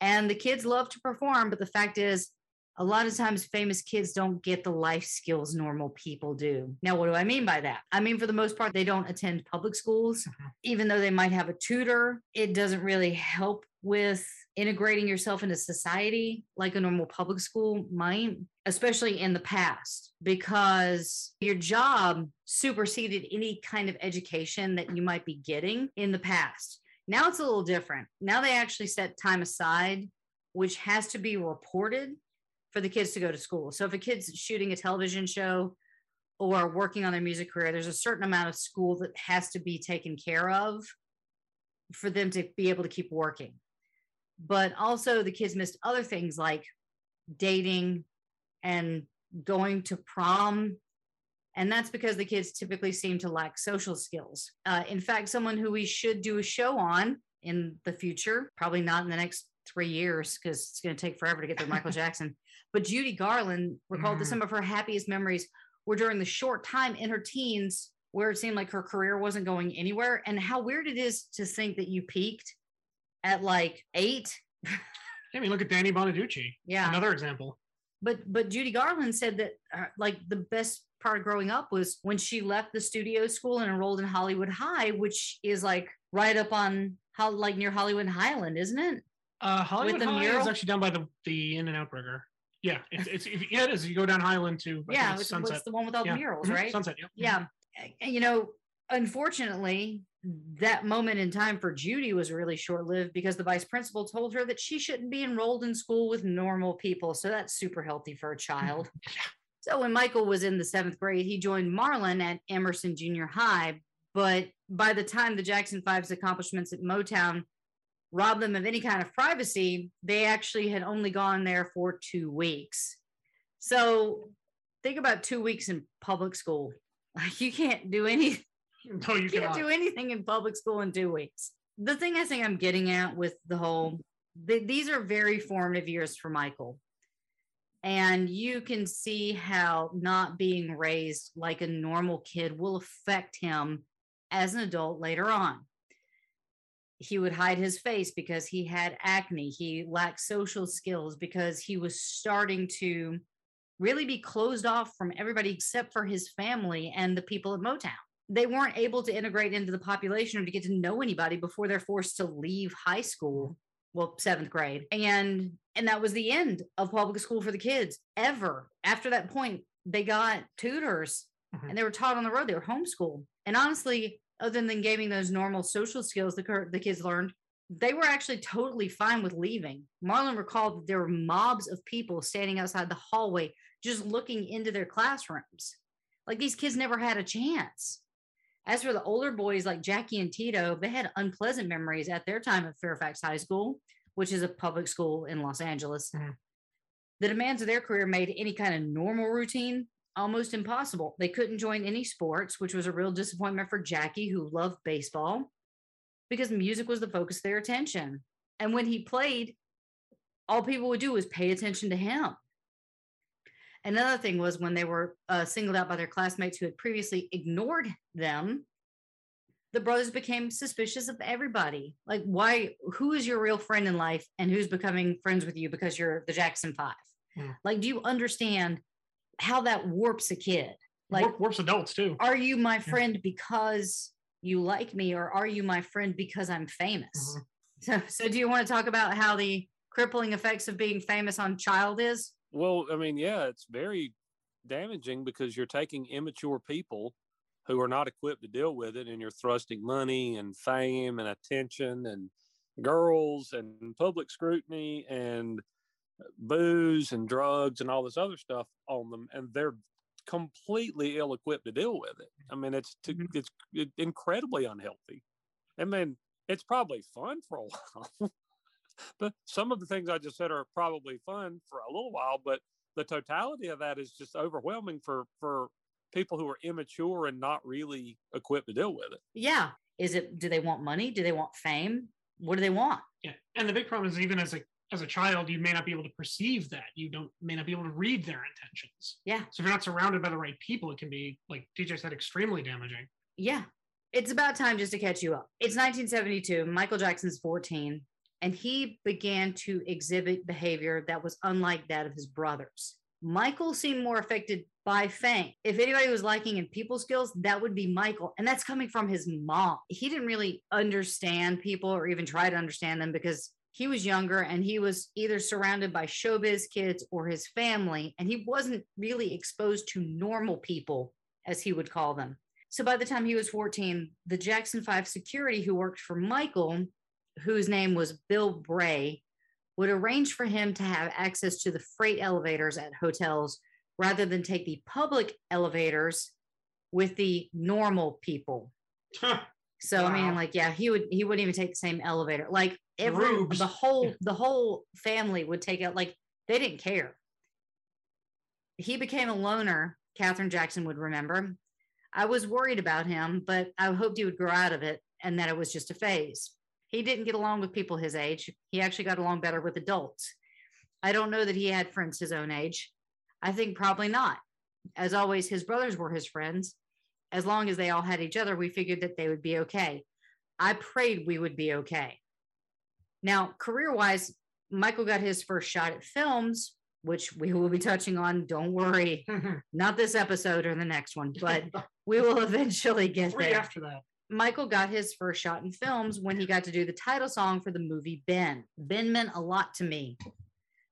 And the kids love to perform, but the fact is, a lot of times famous kids don't get the life skills normal people do. Now, what do I mean by that? I mean, for the most part, they don't attend public schools, Mhm. even though they might have a tutor. It doesn't really help with integrating yourself into society like a normal public school might, especially in the past, because your job superseded any kind of education that you might be getting in the past. Now it's a little different. Now they actually set time aside, which has to be reported for the kids to go to school. So if a kid's shooting a television show or working on their music career, there's a certain amount of school that has to be taken care of for them to be able to keep working. But also, the kids missed other things like dating and going to prom. And that's because the kids typically seem to lack social skills. Uh, in fact, someone who we should do a show on in the future, probably not in the next three years, because it's going to take forever to get through Michael Jackson. But Judy Garland recalled that Mm. some of her happiest memories were during the short time in her teens where it seemed like her career wasn't going anywhere. And how weird it is to think that you peaked at like eight. I mean, look at Danny Bonaducci. Yeah. Another example. But but Judy Garland said that uh, like the best part of growing up was when she left the studio school and enrolled in Hollywood High, which is like right up on how like near Hollywood Highland, isn't it? Uh, Hollywood the High mural? is actually down by the the In-N-Out Burger. Yeah, it's, it's if, yeah, it is. You go down Highland to yeah, it's it's, the one with all yeah. the murals, Mhm, right? Sunset. Yep. Yeah, and, you know, unfortunately, that moment in time for Judy was really short lived because the vice principal told her that she shouldn't be enrolled in school with normal people. So that's super healthy for a child. So when Michael was in the seventh grade, he joined Marlon at Emerson Junior High, but by the time the Jackson Five's accomplishments at Motown robbed them of any kind of privacy, they actually had only gone there for two weeks. So think about two weeks in public school. Like you can't do any No, you you can't do anything in public school in two weeks. The thing I think I'm getting at with the whole, th- these are very formative years for Michael. And you can see how not being raised like a normal kid will affect him as an adult later on. He would hide his face because he had acne. He lacked social skills because he was starting to really be closed off from everybody except for his family and the people at Motown they weren't able to integrate into the population or to get to know anybody before they're forced to leave high school well seventh grade. And and that was the end of public school for the kids ever. After that point they got tutors Mhm. and they were taught on the road. They were homeschooled. And honestly other than giving those normal social skills the, the kids learned they were actually totally fine with leaving. Marlon recalled that there were mobs of people standing outside the hallway just looking into their classrooms. Like these kids never had a chance as for the older boys like Jackie and Tito, they had unpleasant memories at their time at Fairfax High School, which is a public school in Los Angeles. Mhm. The demands of their career made any kind of normal routine almost impossible. They couldn't join any sports, which was a real disappointment for Jackie, who loved baseball, because music was the focus of their attention. And when he played, all people would do was pay attention to him. Another thing was when they were uh, singled out by their classmates who had previously ignored them, the brothers became suspicious of everybody. Like, why? Who is your real friend in life, and who's becoming friends with you because you're the Jackson Five? Hmm. Like, do you understand how that warps a kid? Like, Warp- warps adults too. are you my friend because you like me, or are you my friend because I'm famous? Mhm. So, so do you want to talk about how the crippling effects of being famous on child is? Well, I mean, yeah, it's very damaging because you're taking immature people who are not equipped to deal with it and you're thrusting money and fame and attention and girls and public scrutiny and booze and drugs and all this other stuff on them and they're completely ill equipped to deal with it. I mean, it's to, Mhm. it's incredibly unhealthy. I mean, it's probably fun for a while. But some of the things I just said are probably fun for a little while, but the totality of that is just overwhelming for for people who are immature and not really equipped to deal with it. Yeah. Is it, do they want money? Do they want fame? What do they want? Yeah, and the big problem is even as a as a child, you may not be able to perceive that. You don't may not be able to read their intentions. Yeah. So if you're not surrounded by the right people, it can be like DJ said, extremely damaging. Yeah. It's about time just to catch you up. It's 1972. Michael Jackson's 14, and he began to exhibit behavior that was unlike that of his brothers. Michael seemed more affected by fame. If anybody was lacking in people skills, that would be Michael. And that's coming from his mom. He didn't really understand people or even try to understand them because he was younger and he was either surrounded by showbiz kids or his family. And he wasn't really exposed to normal people, as he would call them. So by the time he was 14, the Jackson 5 security who worked for Michael, whose name was Bill Bray, would arrange for him to have access to the freight elevators at hotels rather than take the public elevators with the normal people. So I mean, like, yeah, he would he wouldn't even take the same elevator. Like every Rubes. the whole the whole family would take it. Like they didn't care. He became a loner. Catherine Jackson would remember. I was worried about him, but I hoped he would grow out of it and that it was just a phase. He didn't get along with people his age. He actually got along better with adults. I don't know that he had friends his own age. I think probably not. As always, his brothers were his friends. As long as they all had each other, we figured that they would be okay. I prayed we would be okay. Now, career wise, Michael got his first shot at films, which we will be touching on. Don't worry, not this episode or the next one, but we will eventually get Three there. after that. Michael got his first shot in films when he got to do the title song for the movie Ben. Ben meant a lot to me.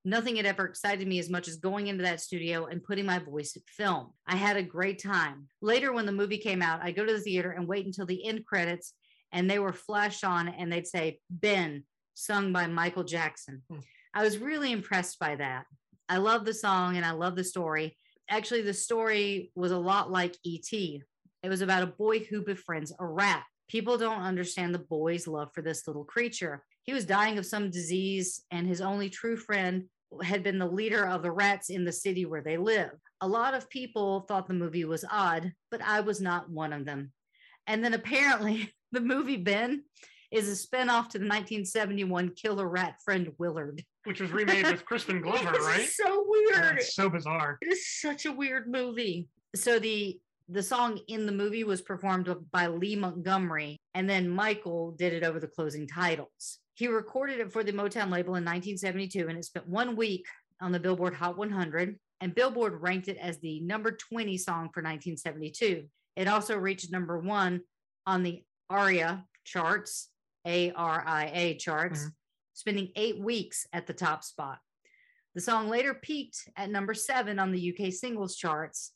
Nothing had ever excited me as much as going into that studio and putting my voice at film. I had a great time. Later, when the movie came out, I go to the theater and wait until the end credits, and they were flashed on, and they'd say Ben, sung by Michael Jackson. Hmm. I was really impressed by that. I love the song and I love the story. Actually, the story was a lot like E.T. It was about a boy who befriends a rat. People don't understand the boy's love for this little creature. He was dying of some disease, and his only true friend had been the leader of the rats in the city where they live. A lot of people thought the movie was odd, but I was not one of them. And then apparently, the movie Ben is a spinoff to the 1971 killer rat friend Willard. which was remade with Crispin Glover, right? So weird. it's so bizarre. It is such a weird movie. So the the song in the movie was performed by Lee Montgomery, and then Michael did it over the closing titles. He recorded it for the Motown label in 1972, and it spent one week on the Billboard Hot 100, and Billboard ranked it as the number 20 song for 1972. It also reached number one on the ARIA charts, A R I A charts, Mhm. spending eight weeks at the top spot. The song later peaked at number seven on the UK singles charts.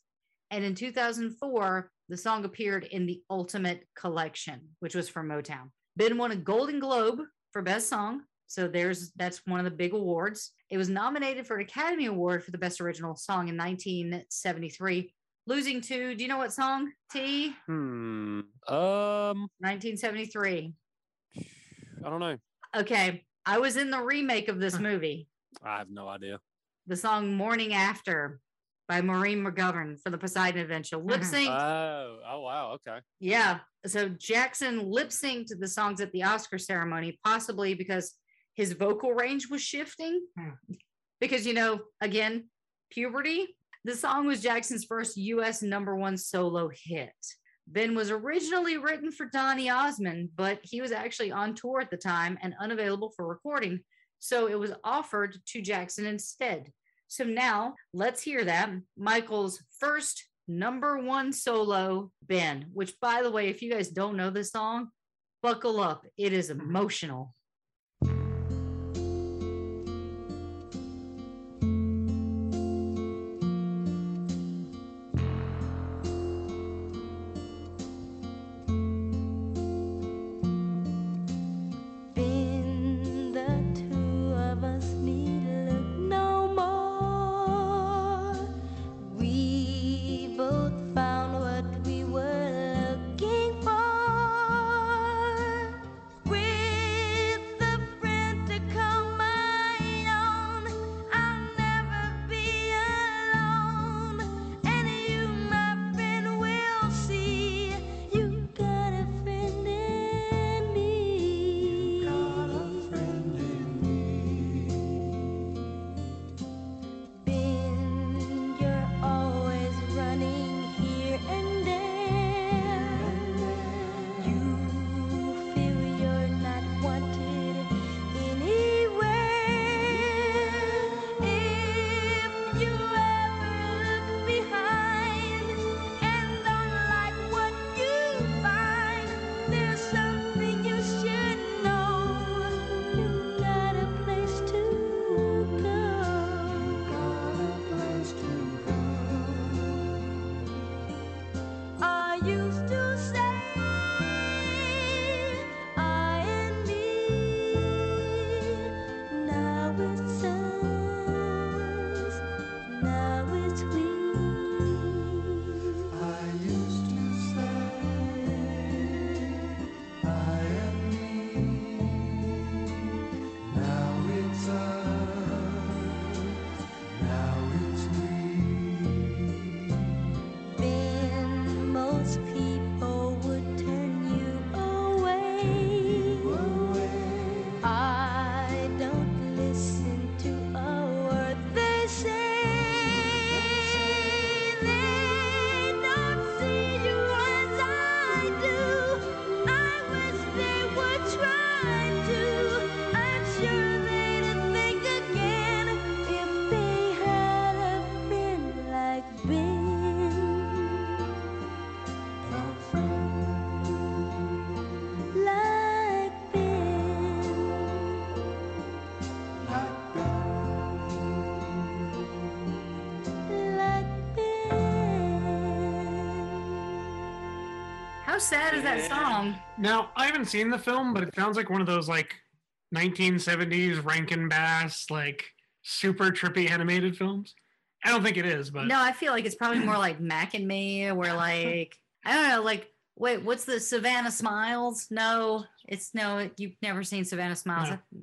And in 2004, the song appeared in the Ultimate Collection, which was from Motown. Ben won a Golden Globe for Best Song. So there's that's one of the big awards. It was nominated for an Academy Award for the Best Original Song in 1973, losing to, do you know what song? T? Hmm. Um. 1973. I don't know. Okay. I was in the remake of this movie. I have no idea. the song Morning After by Maureen McGovern for the Poseidon Adventure. Lip Mhm. sync. Oh. Oh. Wow. Okay. yeah. So Jackson lip synced the songs at the Oscar ceremony, possibly because his vocal range was shifting. Hmm. Because, you know, again, puberty. The song was Jackson's first US number one solo hit. Ben was originally written for Donny Osmond, but he was actually on tour at the time and unavailable for recording. So it was offered to Jackson instead. So now let's hear that. Michael's first number one solo, Ben, which, by the way, if you guys don't know this song, buckle up. It is emotional. That song? Now, I haven't seen the film, but it sounds like one of those like 1970s Rankin Bass, like super trippy animated films. I don't think it is, but No, I feel like it's probably more like Mac and Me, where like I don't know, like Wait, what's the Savannah Smiles? No, it's no, you've never seen Savannah Smiles. No.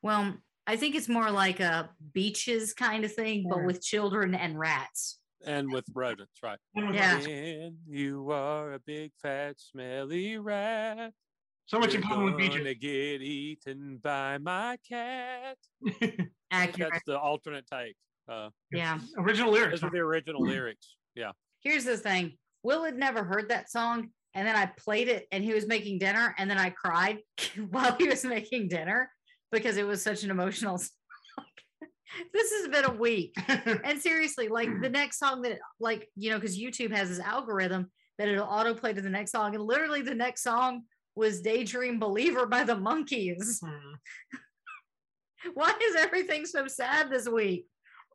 Well, I think it's more like a beaches kind of thing, but with children and rats. And with rodents, right? Yeah. When you are a big fat smelly rat, So much in you're common with beaches. gonna get eaten by my cat. Accurate. That's the alternate take. Uh, Yeah. Original lyrics. those are the original lyrics. Yeah. Here's the thing Will had never heard that song. And then I played it and he was making dinner. And then I cried while he was making dinner because it was such an emotional song. This has been a week. And seriously, like the next song that, like, you know, because YouTube has this algorithm that it'll autoplay to the next song. And literally the next song was Daydream Believer by the Monkees. Hmm. Why is everything so sad this week?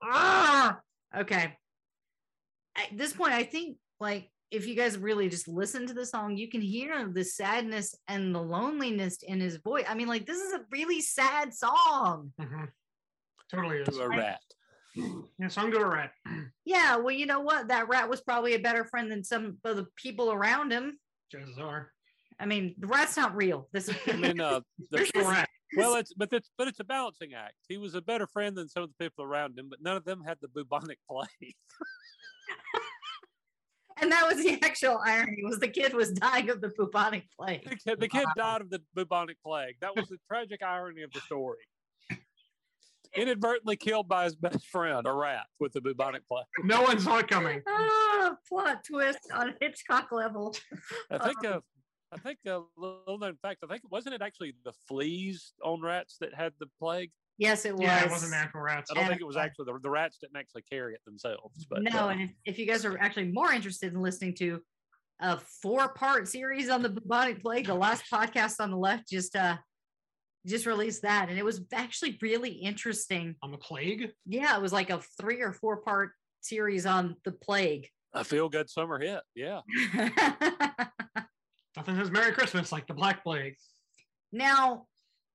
Ah, okay. At this point, I think like if you guys really just listen to the song, you can hear the sadness and the loneliness in his voice. I mean, like this is a really sad song. Mhm. Totally is. To a rat. Yeah, song to a rat. Yeah, well, you know what? That rat was probably a better friend than some of the people around him. Chances are. I mean, the rat's not real. This is I mean, uh, the, There's rat. well, it's but it's but it's a balancing act. He was a better friend than some of the people around him, but none of them had the bubonic plague. and that was the actual irony was the kid was dying of the bubonic plague. The kid, the kid died of the bubonic plague. That was the tragic irony of the story. Inadvertently killed by his best friend, a rat with the bubonic plague. No one saw it coming. Ah, plot twist on Hitchcock level. I think. Uh, I think a little known fact. I think wasn't it actually the fleas on rats that had the plague? Yes, it was. Yeah, it wasn't natural rats. I don't And- think it was actually the, the rats didn't actually carry it themselves. But no, uh, and if, if you guys are actually more interested in listening to a four-part series on the bubonic plague, the last podcast on the left just uh just released that, and it was actually really interesting. On the plague? Yeah, it was like a three or four-part series on the plague. a feel good summer hit. Yeah. Nothing says Merry Christmas like the Black Plague. now,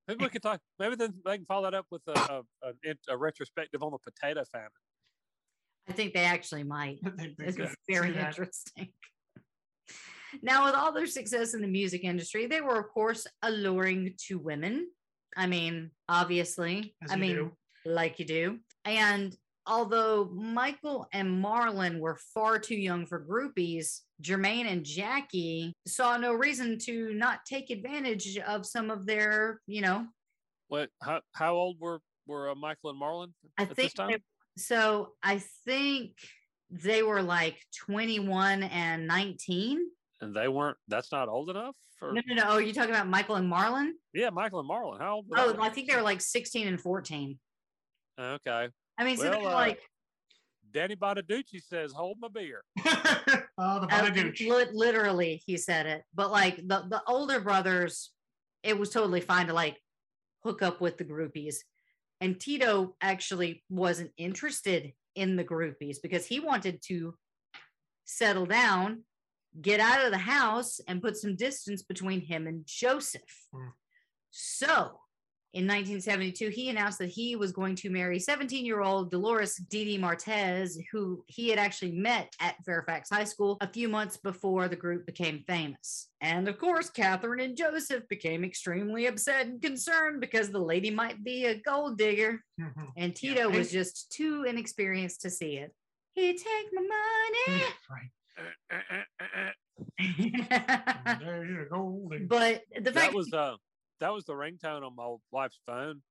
Maybe we could talk. Maybe then they can follow that up with a, a, a, a retrospective on the potato famine. I think they actually might. They- they It's very interesting. Now, with all their success in the music industry, they were, of course, alluring to women. I mean, obviously, As I mean, do. like you do. And although Michael and Marlon were far too young for groupies, Jermaine and Jackie saw no reason to not take advantage of some of their, you know, What? How, how old were were uh, Michael and Marlon I at this think time? they- so. I think they were like 21 and 19. And they weren't. That's not old enough. For, No, no, no. Oh, you talking about Michael and Marlon? Yeah, Michael and Marlon. How old? Oh. I think they were like 16 and 14. Okay. I mean, so they Well, were uh, like Danny Bonaducci says, "Hold my beer." oh, the uh, Bonadooch. literally, he said it. But like the, the older brothers, it was totally fine to like hook up with the groupies. And Tito actually wasn't interested in the groupies because he wanted to settle down, get out of the house, and put some distance between him and Joseph. Hmm. So in 1972, he announced that he was going to marry 17 year old Dolores Didi Martes, who he had actually met at Fairfax High School a few months before the group became famous. And of course, Catherine and Joseph became extremely upset and concerned because the lady might be a gold digger, Mhm. and Tito right. was just too inexperienced to see it. He take my right. Money. There you go. But the fact That was uh, that was the ringtone on my wife's phone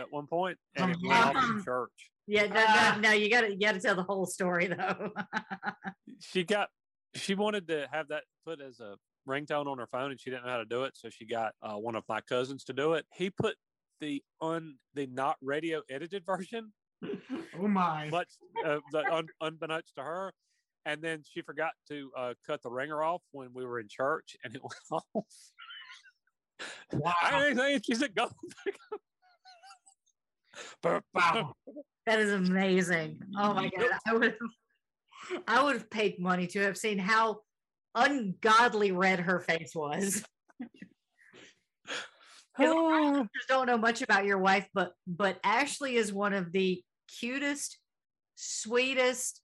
at one point, and it went off in church. yeah, no, Ah. no, no, you gotta you gotta tell the whole story though. She got, she wanted to have that put as a ringtone on her phone, and she didn't know how to do it, so she got uh, one of my cousins to do it. He put the un the not radio edited version Oh my. much uh, the, un, unbeknownst to her. And then she forgot to uh, cut the ringer off when we were in church, and it went off. Wow. I ain't saying she's a gold. Wow. That is amazing. Oh my god. I would have I would have paid money to have seen how ungodly red her face was. Oh, don't know much about your wife, but but Ashley is one of the cutest, sweetest,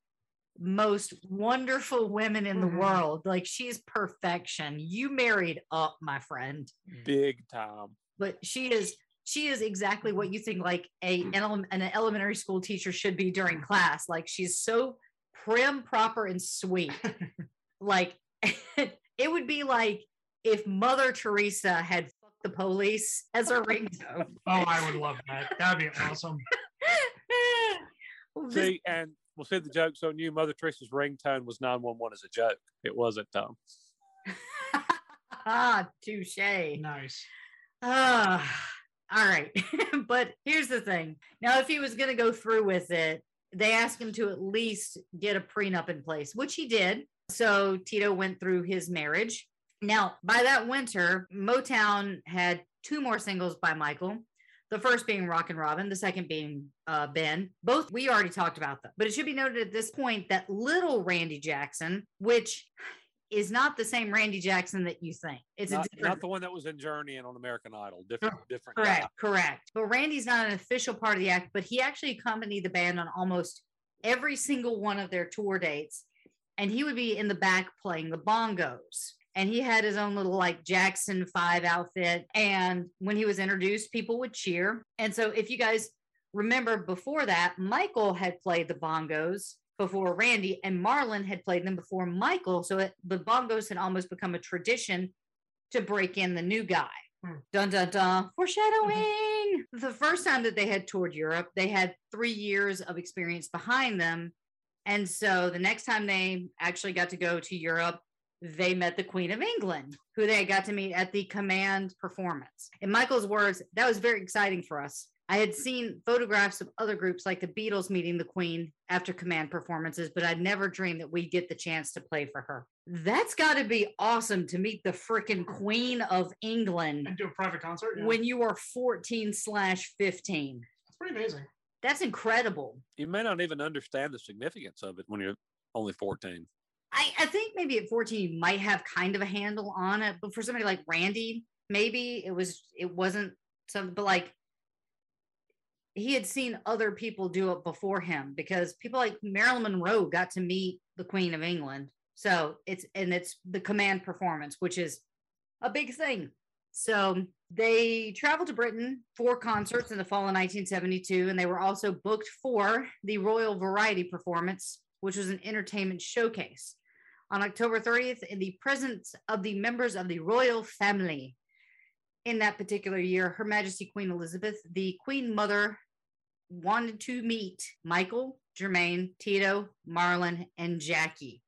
most wonderful women in the Mhm. world. Like she's perfection. You married up, my friend. Big time. But she is she is exactly what you think like a an, an elementary school teacher should be during class. Like she's so prim, proper, and sweet. like it would be like if Mother Teresa had fucked the police as her ringtone. Oh, I would love that. That'd be awesome. Well, See, and we'll see the joke's on you. Mother Teresa's ringtone was 911 as a joke. It wasn't, um, ah, touche. Nice. Ah, all right. but here's the thing. Now, if he was going to go through with it, they asked him to at least get a prenup in place, which he did. So Tito went through his marriage. Now, by that winter, Motown had two more singles by Michael. The first being Rockin' Robin, the second being uh, Ben. Both we already talked about them. But it should be noted at this point that little Randy Jackson, which is not the same Randy Jackson that you think. It's not, a different not the one that was in Journey and on American Idol. Different, different. Correct, guy. correct. But Randy's not an official part of the act, but he actually accompanied the band on almost every single one of their tour dates. And he would be in the back playing the bongos. And he had his own little like Jackson 5 outfit. And when he was introduced, people would cheer. And so if you guys remember before that, Michael had played the bongos before Randy, and Marlon had played them before Michael. So it, the bongos had almost become a tradition to break in the new guy. Hmm. Dun dun dun. Foreshadowing. The first time that they had toured Europe, they had three years of experience behind them. And so the next time they actually got to go to Europe, they met the Queen of England, who they got to meet at the command performance. In Michael's words, that was very exciting for us. I had seen photographs of other groups like the Beatles meeting the Queen after command performances, but I'd never dreamed that we'd get the chance to play for her. That's got to be awesome to meet the freaking Queen of England And do a private concert. Yeah. when you are 14 slash 15. That's pretty amazing. That's incredible. You may not even understand the significance of it when you're only 14. I, I think maybe at 14 you might have kind of a handle on it, but for somebody like Randy, maybe it was it wasn't something but like he had seen other people do it before him because people like Marilyn Monroe got to meet the Queen of England. So it's and it's the command performance, which is a big thing. So they traveled to Britain for concerts in the fall of 1972, and they were also booked for the Royal Variety performance, which was an entertainment showcase. On October 30th, in the presence of the members of the royal family, in that particular year, Her Majesty Queen Elizabeth, the Queen Mother, wanted to meet Michael, Jermaine, Tito, Marlon, and Jackie.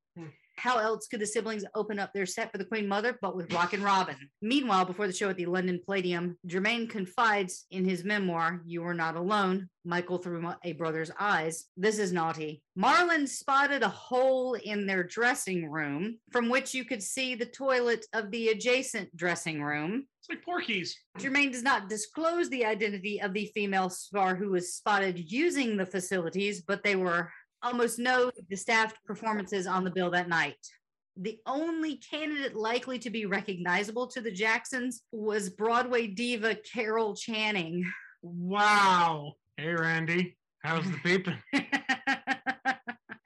How else could the siblings open up their set for the Queen Mother but with Rockin' Robin? Meanwhile, before the show at the London Palladium, Jermaine confides in his memoir, You Are Not Alone, Michael Through a Brother's Eyes. This is naughty. Marlon spotted a hole in their dressing room from which you could see the toilet of the adjacent dressing room. It's like Porky's. Jermaine does not disclose the identity of the female star who was spotted using the facilities, but they were almost no the staffed performances on the bill that night. The only candidate likely to be recognizable to the Jacksons was Broadway diva Carol Channing. Wow. Hey, Randy. How's the peeping? it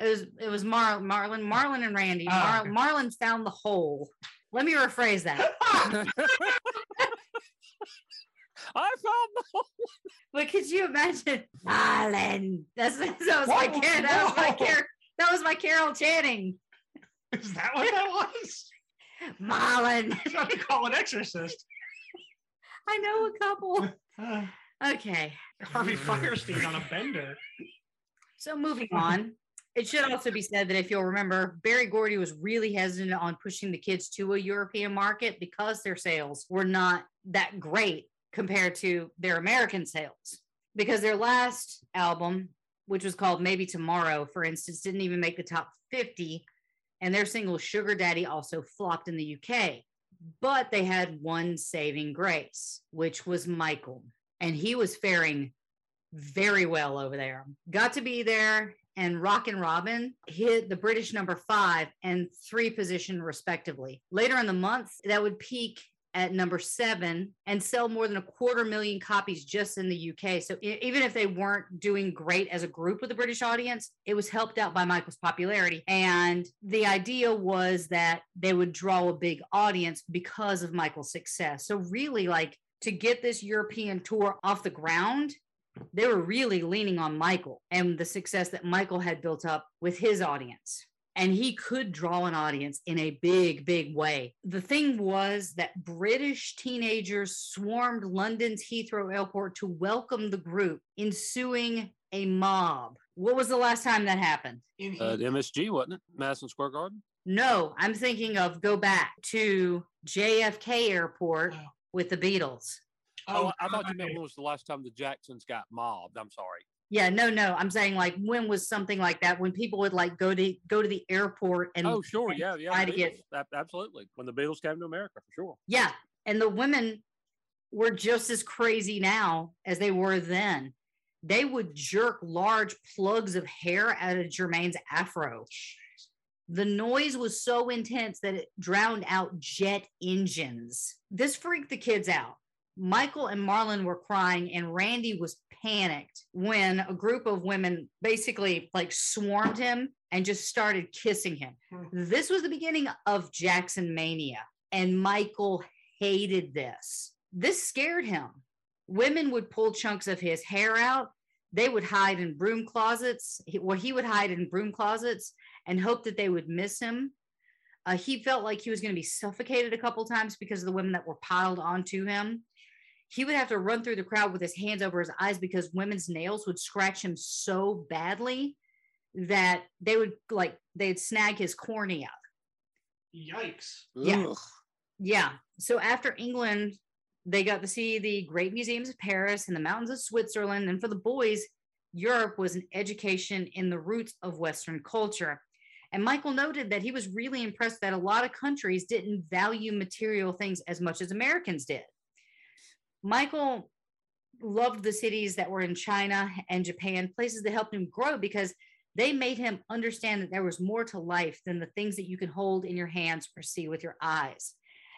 was it was Mar- Marlon, Marlon and Randy. Oh, Mar- okay. Marlon found the hole. Let me rephrase that. I found the hole. But could you imagine Marlon? That's that was my Car- that was my whoa. Car- that was my Carol Channing. Is that what that was? Marlon. You have to call an exorcist. I know a couple. Uh, Okay. Harvey Fierstein on a bender. So moving on. It should also be said that if you'll remember, Berry Gordy was really hesitant on pushing the kids to a European market because their sales were not that great compared to their American sales. Because their last album, which was called Maybe Tomorrow, for instance, didn't even make the top 50. And their single Sugar Daddy also flopped in the UK. But they had one saving grace, which was Michael. And he was faring very well over there. Got to be there, and Rockin' Robin hit the British number five and three position respectively. Later in the month, that would peak at number seven and sell more than a quarter million copies just in the UK. So even if they weren't doing great as a group with the British audience, it was helped out by Michael's popularity. And the idea was that they would draw a big audience because of Michael's success. So really, like to get this European tour off the ground, they were really leaning on Michael and the success that Michael had built up with his audience. And he could draw an audience in a big, big way. The thing was that British teenagers swarmed London's Heathrow Airport to welcome the group, ensuing a mob. What was the last time that happened? In Uh, MSG, wasn't it? Madison Square Garden. No, I'm thinking of go back to JFK Airport Oh. with the Beatles. Oh, I thought you meant when was the last time the Jacksons got mobbed. I'm sorry. Yeah, no, no. I'm saying like when was something like that when people would like go to go to the airport and Oh, sure. and Yeah, yeah. try to get- Absolutely. When the Beatles came to America, for sure. yeah, and the women were just as crazy now as they were then. They would jerk large plugs of hair out of Jermaine's afro. The noise was so intense that it drowned out jet engines. This freaked the kids out. Michael and Marlon were crying, and Randy was panicked when a group of women basically like swarmed him and just started kissing him. Hmm. This was the beginning of Jackson mania, and Michael hated this. This scared him. Women would pull chunks of his hair out. They would hide in broom closets, he- where he would hide in broom closets and hope that they would miss him. Uh, he felt like he was going to be suffocated a couple times because of the women that were piled onto him. He would have to run through the crowd with his hands over his eyes because women's nails would scratch him so badly that they would like they'd snag his cornea. Yikes. Yeah. Ugh. Yeah. So after England, they got to see the great museums of Paris and the mountains of Switzerland. And for the boys, Europe was an education in the roots of Western culture. And Michael noted that he was really impressed that a lot of countries didn't value material things as much as Americans did. Michael loved the cities that were in China and Japan, places that helped him grow because they made him understand that there was more to life than the things that you can hold in your hands or see with your eyes.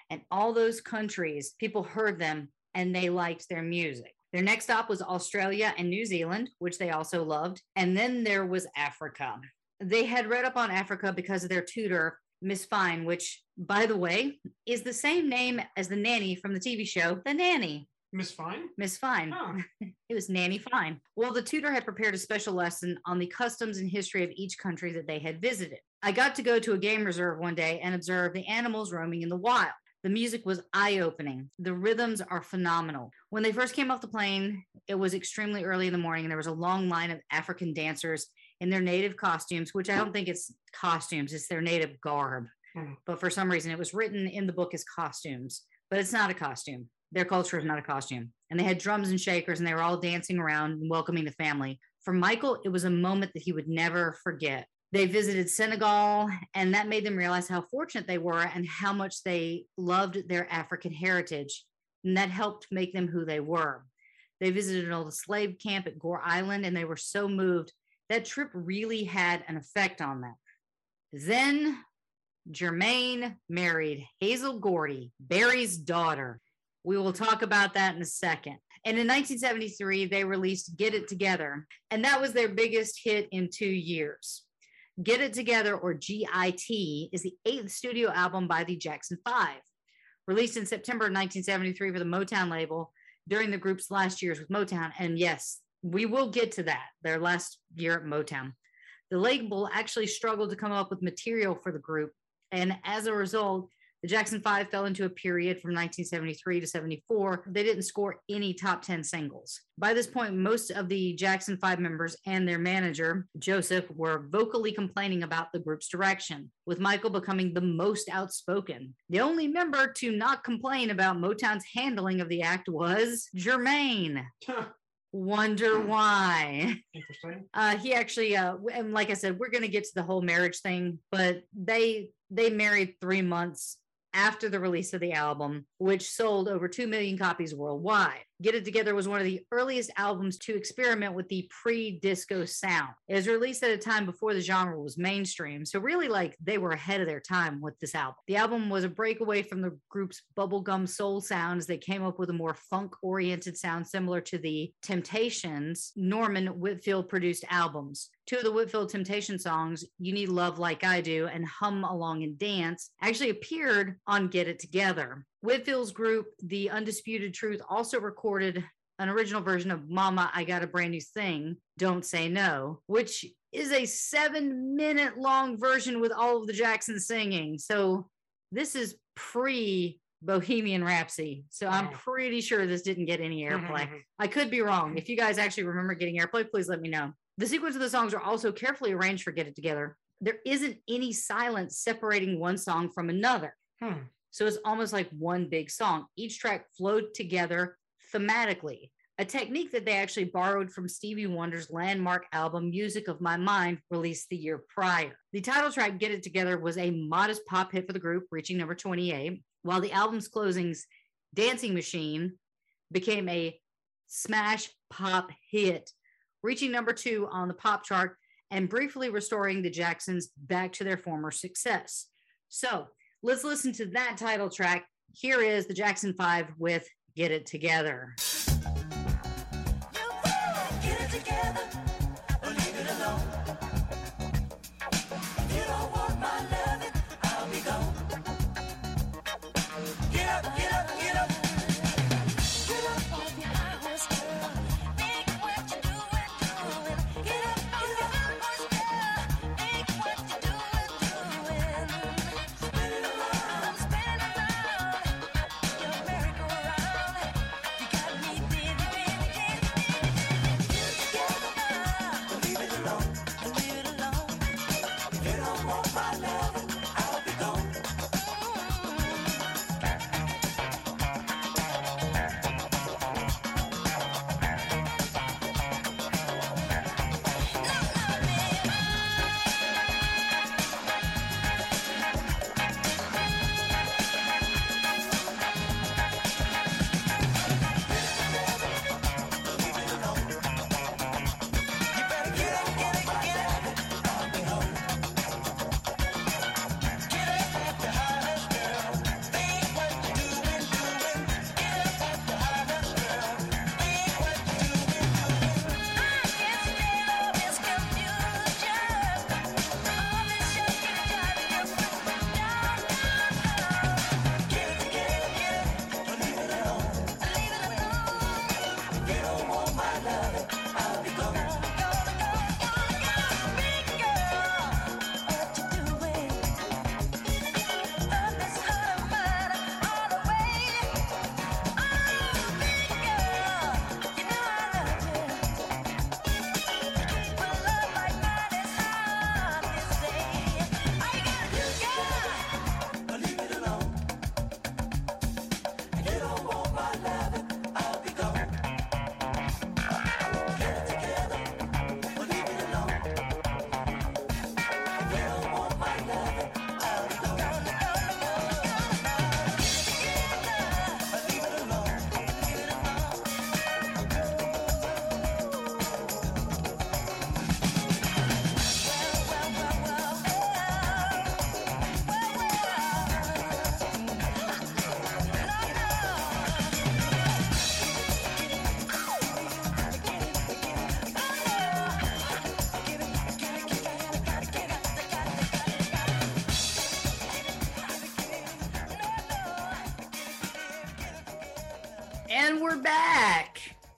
And all those countries, people heard them and they liked their music. Their next stop was Australia and New Zealand, which they also loved. And then there was Africa. They had read up on Africa because of their tutor, Miss Fine, which, by the way, is the same name as the nanny from the TV show, The Nanny. Miss Fine? Miss Fine. Oh. It was Nanny Fine. Well, the tutor had prepared a special lesson on the customs and history of each country that they had visited. I got to go to a game reserve one day and observe the animals roaming in the wild. The music was eye opening. The rhythms are phenomenal. When they first came off the plane, it was extremely early in the morning, and there was a long line of African dancers in their native costumes, which I don't think it's costumes, it's their native garb. Hmm. But for some reason, it was written in the book as costumes, but it's not a costume. Their culture is not a costume. And they had drums and shakers, and they were all dancing around and welcoming the family. For Michael, it was a moment that he would never forget. They visited Senegal, and that made them realize how fortunate they were and how much they loved their African heritage. And that helped make them who they were. They visited an old slave camp at Gore Island, and they were so moved. That trip really had an effect on them. Then Jermaine married Hazel Gordy, Barry's daughter. We will talk about that in a second. And in 1973, they released Get It Together, and that was their biggest hit in two years. Get It Together, or GIT, is the eighth studio album by the Jackson Five. Released in September of 1973 for the Motown label during the group's last years with Motown. And yes, we will get to that, their last year at Motown. The label actually struggled to come up with material for the group. And as a result, the Jackson Five fell into a period from 1973 to 74. They didn't score any top 10 singles. By this point, most of the Jackson Five members and their manager, Joseph, were vocally complaining about the group's direction, with Michael becoming the most outspoken. The only member to not complain about Motown's handling of the act was Jermaine. Wonder why. Interesting. Uh, he actually, uh, and like I said, we're going to get to the whole marriage thing, but they they married three months after the release of the album, which sold over two million copies worldwide. Get It Together was one of the earliest albums to experiment with the pre disco sound. It was released at a time before the genre was mainstream. So, really, like they were ahead of their time with this album. The album was a breakaway from the group's bubblegum soul sounds. They came up with a more funk oriented sound similar to the Temptations, Norman Whitfield produced albums. Two of the Whitfield Temptation songs, You Need Love Like I Do and Hum Along and Dance, actually appeared on Get It Together. Whitfield's group, The Undisputed Truth, also recorded an original version of Mama, I Got a Brand New Thing, Don't Say No, which is a seven minute long version with all of the Jacksons singing. So this is pre Bohemian Rhapsody. So I'm pretty sure this didn't get any airplay. I could be wrong. If you guys actually remember getting airplay, please let me know. The sequence of the songs are also carefully arranged for Get It Together. There isn't any silence separating one song from another. Hmm. So it's almost like one big song. Each track flowed together thematically, a technique that they actually borrowed from Stevie Wonder's landmark album Music of My Mind, released the year prior. The title track Get It Together was a modest pop hit for the group, reaching number 28, while the album's closings Dancing Machine became a smash pop hit, reaching number two on the pop chart and briefly restoring the Jacksons back to their former success. So let's listen to that title track. Here is the Jackson Five with Get It Together.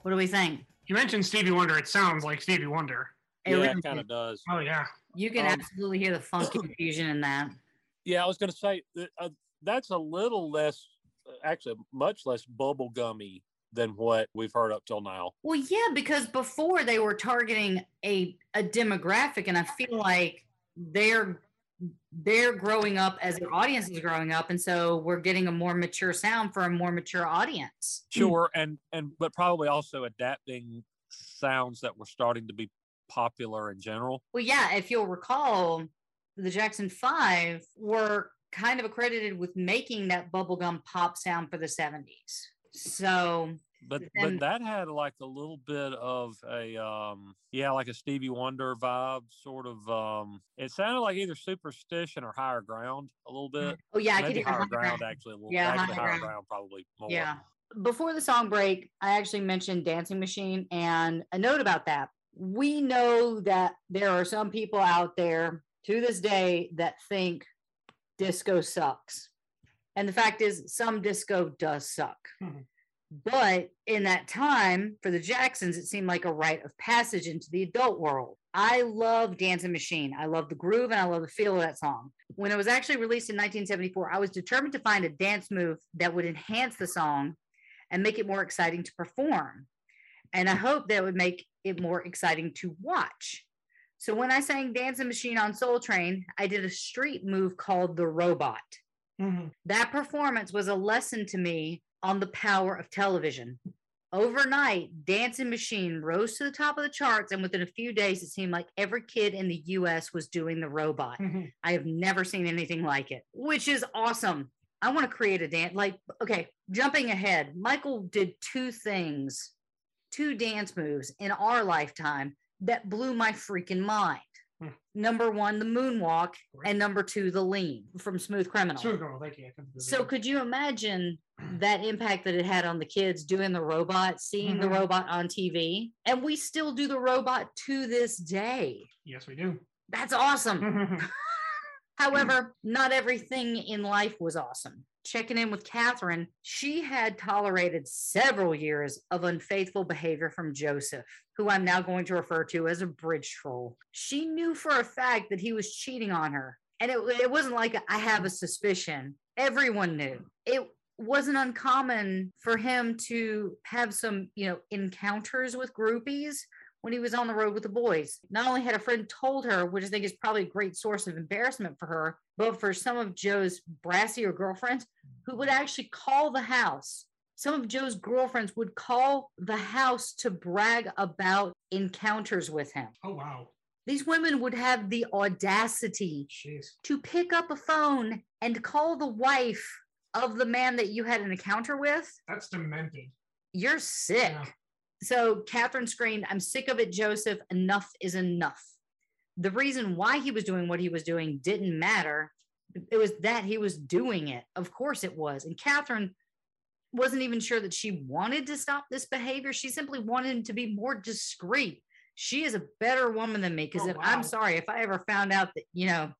What do we think? You mentioned Stevie Wonder. It sounds like Stevie Wonder. It yeah, really it kind of does. Oh yeah. You can Um, absolutely hear the funk infusion in that. Yeah, I was going to say uh, that's a little less, uh, actually, much less bubblegummy than what we've heard up till now. Well, yeah, because before they were targeting a a demographic, and I feel like they're they're growing up as their audience is growing up, and so we're getting a more mature sound for a more mature audience. Sure, and and but probably also adapting sounds that were starting to be popular in general. Well, yeah, if you'll recall, the Jackson Five were kind of accredited with making that bubblegum pop sound for the 70s. So But but that had like a little bit of a um yeah like a Stevie Wonder vibe sort of um it sounded like either superstition or higher ground a little bit Oh yeah, I could hear higher high ground ground. actually a little Yeah, actually higher higher ground. ground probably more Yeah. Before the song break, I actually mentioned Dancing Machine and a note about that. We know that there are some people out there to this day that think disco sucks. And the fact is, some disco does suck. Mhm. But in that time, for the Jacksons, it seemed like a rite of passage into the adult world. I love Dancing Machine. I love the groove and I love the feel of that song. When it was actually released in 1974, I was determined to find a dance move that would enhance the song and make it more exciting to perform. And I hope that would make it more exciting to watch. So when I sang Dancing Machine on Soul Train, I did a street move called the robot. Mhm. That performance was a lesson to me on the power of television. Overnight, Dancing Machine rose to the top of the charts, and within a few days, it seemed like every kid in the US was doing the robot. Mhm. I have never seen anything like it, which is awesome. I want to create a dance. Like, okay, jumping ahead, Michael did two things, two dance moves in our lifetime that blew my freaking mind. Hmm. Number one, the moonwalk, and number two, the lean from Smooth Criminal. Smooth Criminal, thank you. So could you imagine that impact that it had on the kids doing the robot, seeing the Mhm. robot on TV? And we still do the robot to this day. yes, we do. That's awesome. However, not everything in life was awesome. Checking in with Catherine, she had tolerated several years of unfaithful behavior from Joseph, who I'm now going to refer to as a bridge troll. She knew for a fact that he was cheating on her. And it, it wasn't like I have a suspicion. Everyone knew. It wasn't uncommon for him to have some, you know, encounters with groupies when he was on the road with the boys. Not only had a friend told her, which I think is probably a great source of embarrassment for her, but for some of Joe's brassier girlfriends who would actually call the house. Some of Joe's girlfriends would call the house to brag about encounters with him. oh wow. These women would have the audacity Jeez. to pick up a phone and call the wife of the man that you had an encounter with. That's demented. You're sick. Yeah. So Catherine screamed, I'm sick of it, Joseph. Enough is enough. The reason why he was doing what he was doing didn't matter. It was that he was doing it. Of course it was. And Catherine wasn't even sure that she wanted to stop this behavior. She simply wanted him to be more discreet. She is a better woman than me because Oh, if I'm sorry, if I ever found out that, you know,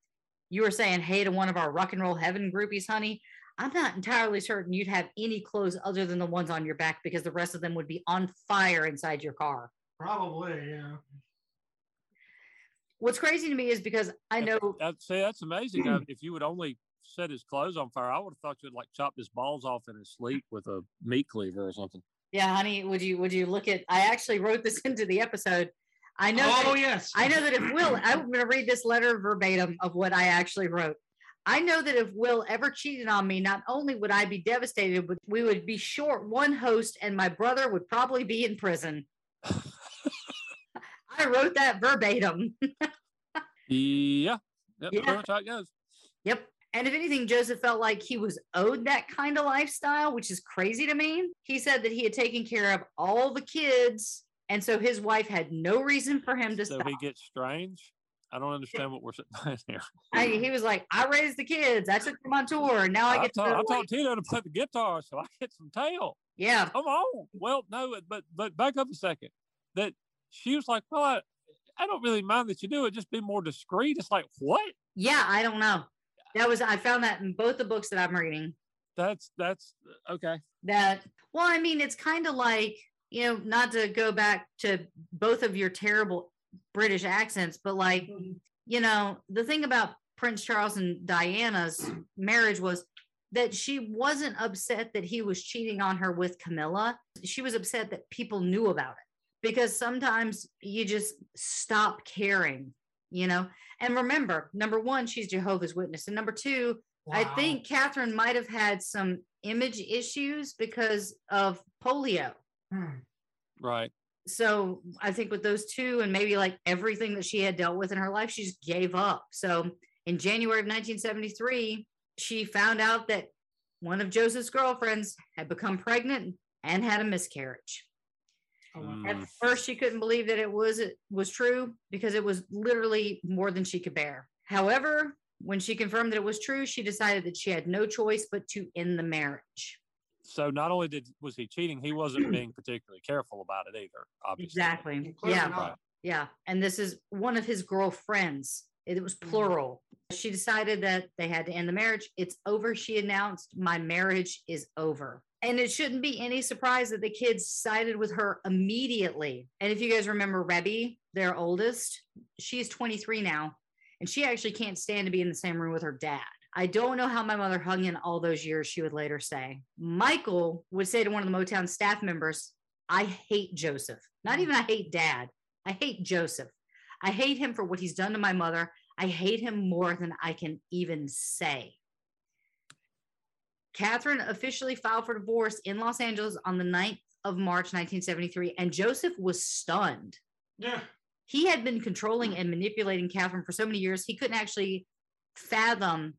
you were saying hey to one of our rock and roll heaven groupies, honey, I'm not entirely certain you'd have any clothes other than the ones on your back because the rest of them would be on fire inside your car. Probably, yeah. What's crazy to me is because I know That, see, that's amazing. If you would only set his clothes on fire, I would have thought you'd like chop his balls off in his sleep with a meat cleaver or something. Yeah, honey, would you would you look at I actually wrote this into the episode. I know oh that, yes. I know that if Will I'm going to read this letter verbatim of what I actually wrote. I know that if Will ever cheated on me, not only would I be devastated, but we would be short one host and my brother would probably be in prison. I wrote that verbatim. Yeah. Yep, Yeah. how it goes. Yep. And if anything, Joseph felt like he was owed that kind of lifestyle, which is crazy to me. He said that he had taken care of all the kids. And so his wife had no reason for him to So stop. he gets strange. I don't understand what we're saying here. I, he was like, I raised the kids. I took them on tour. Now I get to. I to, taught Tito to play the guitar, so I get some tail. yeah. Come on. Well, no, but but back up a second. That she was like, well, I, I don't really mind that you do it. Just be more discreet. It's like what? Yeah. I don't know. That was, I found that in both the books that I'm reading. That's that's okay. that well i mean it's kind of like you know not to go back to both of your terrible british accents but like you know the thing about prince charles and diana's marriage was that she wasn't upset that he was cheating on her with camilla she was upset that people knew about it because sometimes you just stop caring you know and remember number one she's jehovah's witness and number two I think Catherine might have had some image issues because of polio. Hmm. Right. So I think with those two and maybe like everything that she had dealt with in her life, she just gave up. So in January of 1973, she found out that one of Joseph's girlfriends had become pregnant. and had a miscarriage. Oh. Mm. At first, she couldn't believe that it was it was true because it was literally more than she could bear. However, when she confirmed that it was true, she decided that she had no choice but to end the marriage. So not only did was he cheating, he wasn't being particularly careful about it either. Obviously. Exactly. Yeah. Right. Yeah. And this is one of his girlfriends. It was Mhm. plural. She decided that they had to end the marriage. It's over. She announced, My marriage is over. And it shouldn't be any surprise that the kids sided with her immediately. And if you guys remember Rebbie, their oldest, she's 23 now, and she actually can't stand to be in the same room with her dad. I don't know how my mother hung in all those years, she would later say. Michael would say to one of the Motown staff members, I hate Joseph. Not mm. even I hate dad. I hate Joseph. I hate him for what he's done to my mother. I hate him more than I can even say. Catherine officially filed for divorce in Los Angeles on the 9th of March 1973, and Joseph was stunned. Yeah. He had been controlling and manipulating Catherine for so many years, he couldn't actually fathom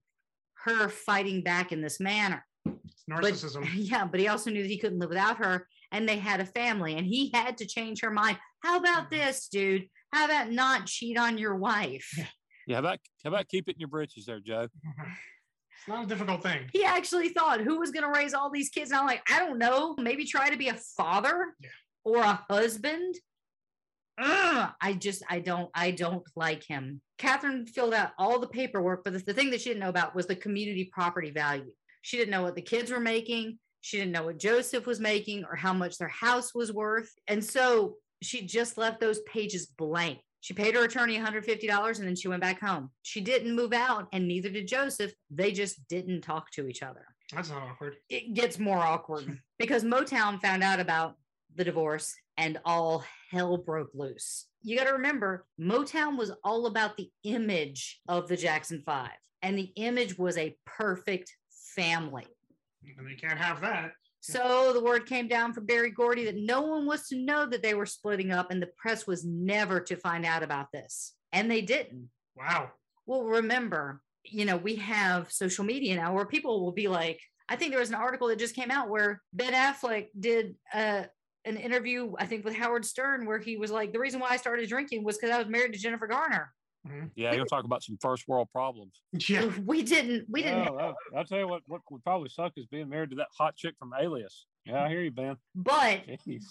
her fighting back in this manner. It's But narcissism. yeah, but he also knew that he couldn't live without her, and they had a family, and he had to change her mind. How about mm-hmm. this, dude? How about not cheat on your wife? Yeah. Yeah. How about how about keep it in your britches there, Joe? Mm-hmm. it's not a difficult thing. He actually thought who was going to raise all these kids. And I'm like, I don't know. Maybe try to be a father Yeah. or a husband. Ugh, I just, I don't, I don't like him. Catherine filled out all the paperwork, but the, the thing that she didn't know about was the community property value. She didn't know what the kids were making. She didn't know what Joseph was making or how much their house was worth. And so she just left those pages blank. She paid her attorney $150 and then she went back home. She didn't move out, and neither did Joseph. They just didn't talk to each other. That's not awkward. It gets more awkward because Motown found out about the divorce and all hell broke loose. You got to remember, Motown was all about the image of the Jackson Five, and the image was a perfect family. And they can't have that. So the word came down from Berry Gordy that no one was to know that they were splitting up, and the press was never to find out about this. And they didn't. Wow. Well, remember, you know, we have social media now where people will be like, I think there was an article that just came out where Ben Affleck did uh, an interview, I think, with Howard Stern, where he was like, the reason why I started drinking was because I was married to Jennifer Garner. Mm-hmm. Yeah, you'll talk about some first world problems. Yeah. We didn't, we didn't, Oh, I'll, I'll tell you what, what would probably suck is being married to that hot chick from Alias. Yeah, I hear you, Ben. but Jeez.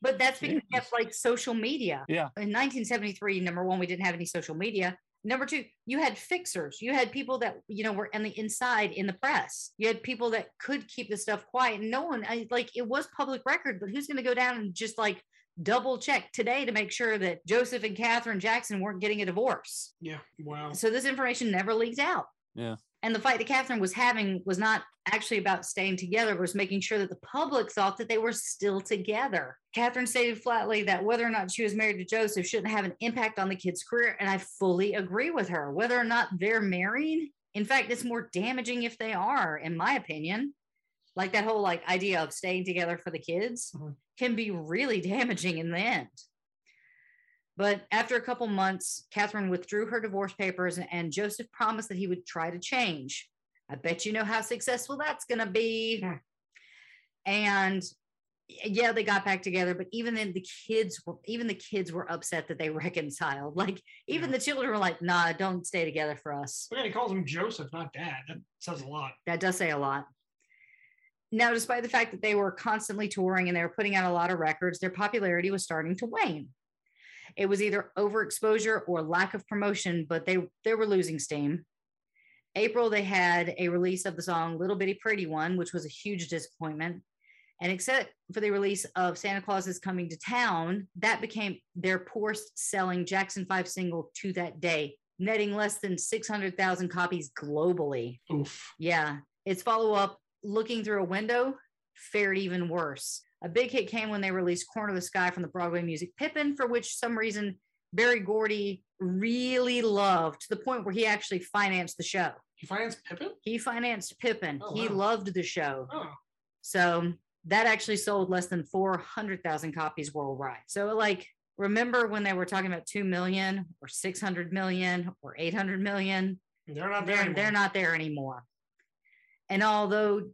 But that's because we have like social media. Yeah. In 1973, number one, we didn't have any social media. Number two, you had fixers. You had people that you know were on the inside in the press. You had people that could keep the stuff quiet. And no one, I, like, it was public record. But who's going to go down and just like double check today to make sure that Joseph and Catherine Jackson weren't getting a divorce? Yeah. Wow. So this information never leaked out. Yeah. And the fight that Catherine was having was not actually about staying together, it was making sure that the public thought that they were still together. Catherine stated flatly that whether or not she was married to Joseph shouldn't have an impact on the kid's career. And I fully agree with her. Whether or not they're married, in fact, it's more damaging if they are, in my opinion. Like that whole like idea of staying together for the kids Mhm. can be really damaging in the end. But after a couple months, Catherine withdrew her divorce papers and- and Joseph promised that he would try to change. I bet you know how successful that's going to be. And yeah, they got back together, but even then the kids were even the kids were upset that they reconciled. Like even Yeah. the children were like, "Nah, don't stay together for us." But yeah, he calls him Joseph, not dad. That says a lot. That does say a lot. Now, despite the fact that they were constantly touring and they were putting out a lot of records, their popularity was starting to wane. It was either overexposure or lack of promotion, but they they were losing steam. April, they had a release of the song Little Bitty Pretty One, which was a huge disappointment. And except for the release of Santa Claus is Coming to Town, that became their poorest selling Jackson 5 single to that day, netting less than 600,000 copies globally. Oof. Yeah. Its follow up, Looking Through a Window, fared even worse. A big hit came when they released Corner of the Sky from the Broadway music Pippin, for which some reason Berry Gordy really loved to the point where he actually financed the show. He financed Pippin? He financed Pippin. Oh, he wow. loved the show. Oh. So that actually sold less than 400,000 copies worldwide. So, like, remember when they were talking about 2 million or 600 million or 800 million? They're not there. they're they're not there anymore. And although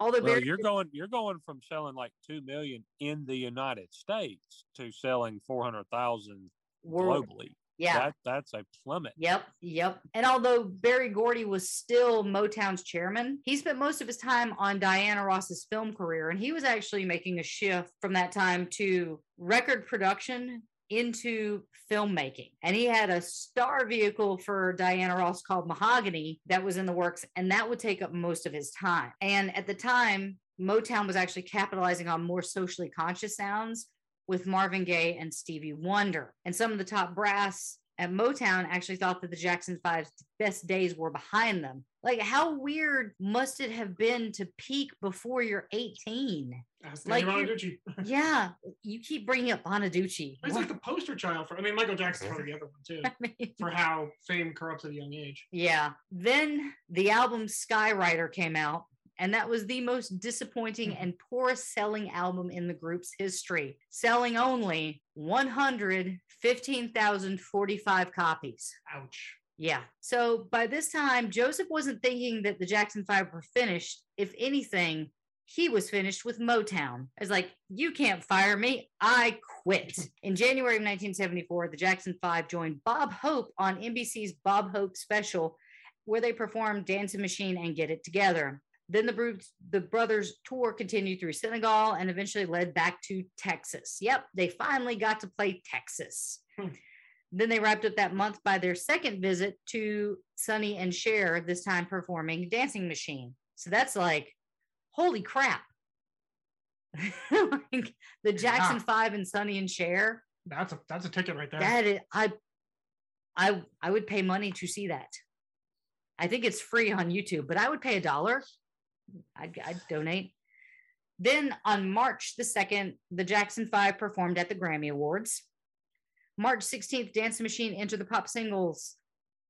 Although Well, you're going you're going from selling like two million in the United States to selling four hundred thousand globally. yeah, That that's a plummet. Yep, yep. And although Berry Gordy was still Motown's chairman, he spent most of his time on Diana Ross's film career. And he was actually making a shift from that time to record production into filmmaking. And he had a star vehicle for Diana Ross called Mahogany that was in the works, and that would take up most of his time. And at the time, Motown was actually capitalizing on more socially conscious sounds with Marvin Gaye and Stevie Wonder. And some of the top brass at Motown actually thought that the Jackson Five's best days were behind them. Like, how weird must it have been to peak before you're 18? Like Bonaducci. Yeah, you keep bringing up Bonaducci. He's like the poster child for. I mean, Michael Jackson's probably the other one too, I mean, for how fame corrupts at a young age. yeah. Then the album Skywriter came out, and that was the most disappointing Mhm. and poorest selling album in the group's history, selling only 115,045 copies. Ouch. Yeah. So by this time, Joseph wasn't thinking that the Jackson Five were finished. If anything, he was finished with Motown. It's like, you can't fire me. I quit. In January of 1974, the Jackson Five joined Bob Hope on NBC's Bob Hope special, where they performed Dancing Machine and Get It Together. Then the, bro- the brothers' tour continued through Senegal and eventually led back to Texas. Yep, they finally got to play Texas. Hmm. Then they wrapped up that month by their second visit to Sonny and Cher, this time performing Dancing Machine. So that's like, holy crap. like the Jackson Yeah. Five and Sonny and Cher. That's a that's a ticket right there. That is, I, I, I would pay money to see that. I think it's free on YouTube, but I would pay a dollar. I'd, I'd donate. Then on March the 2nd, the Jackson Five performed at the Grammy Awards. March 16th, Dance Machine entered the pop singles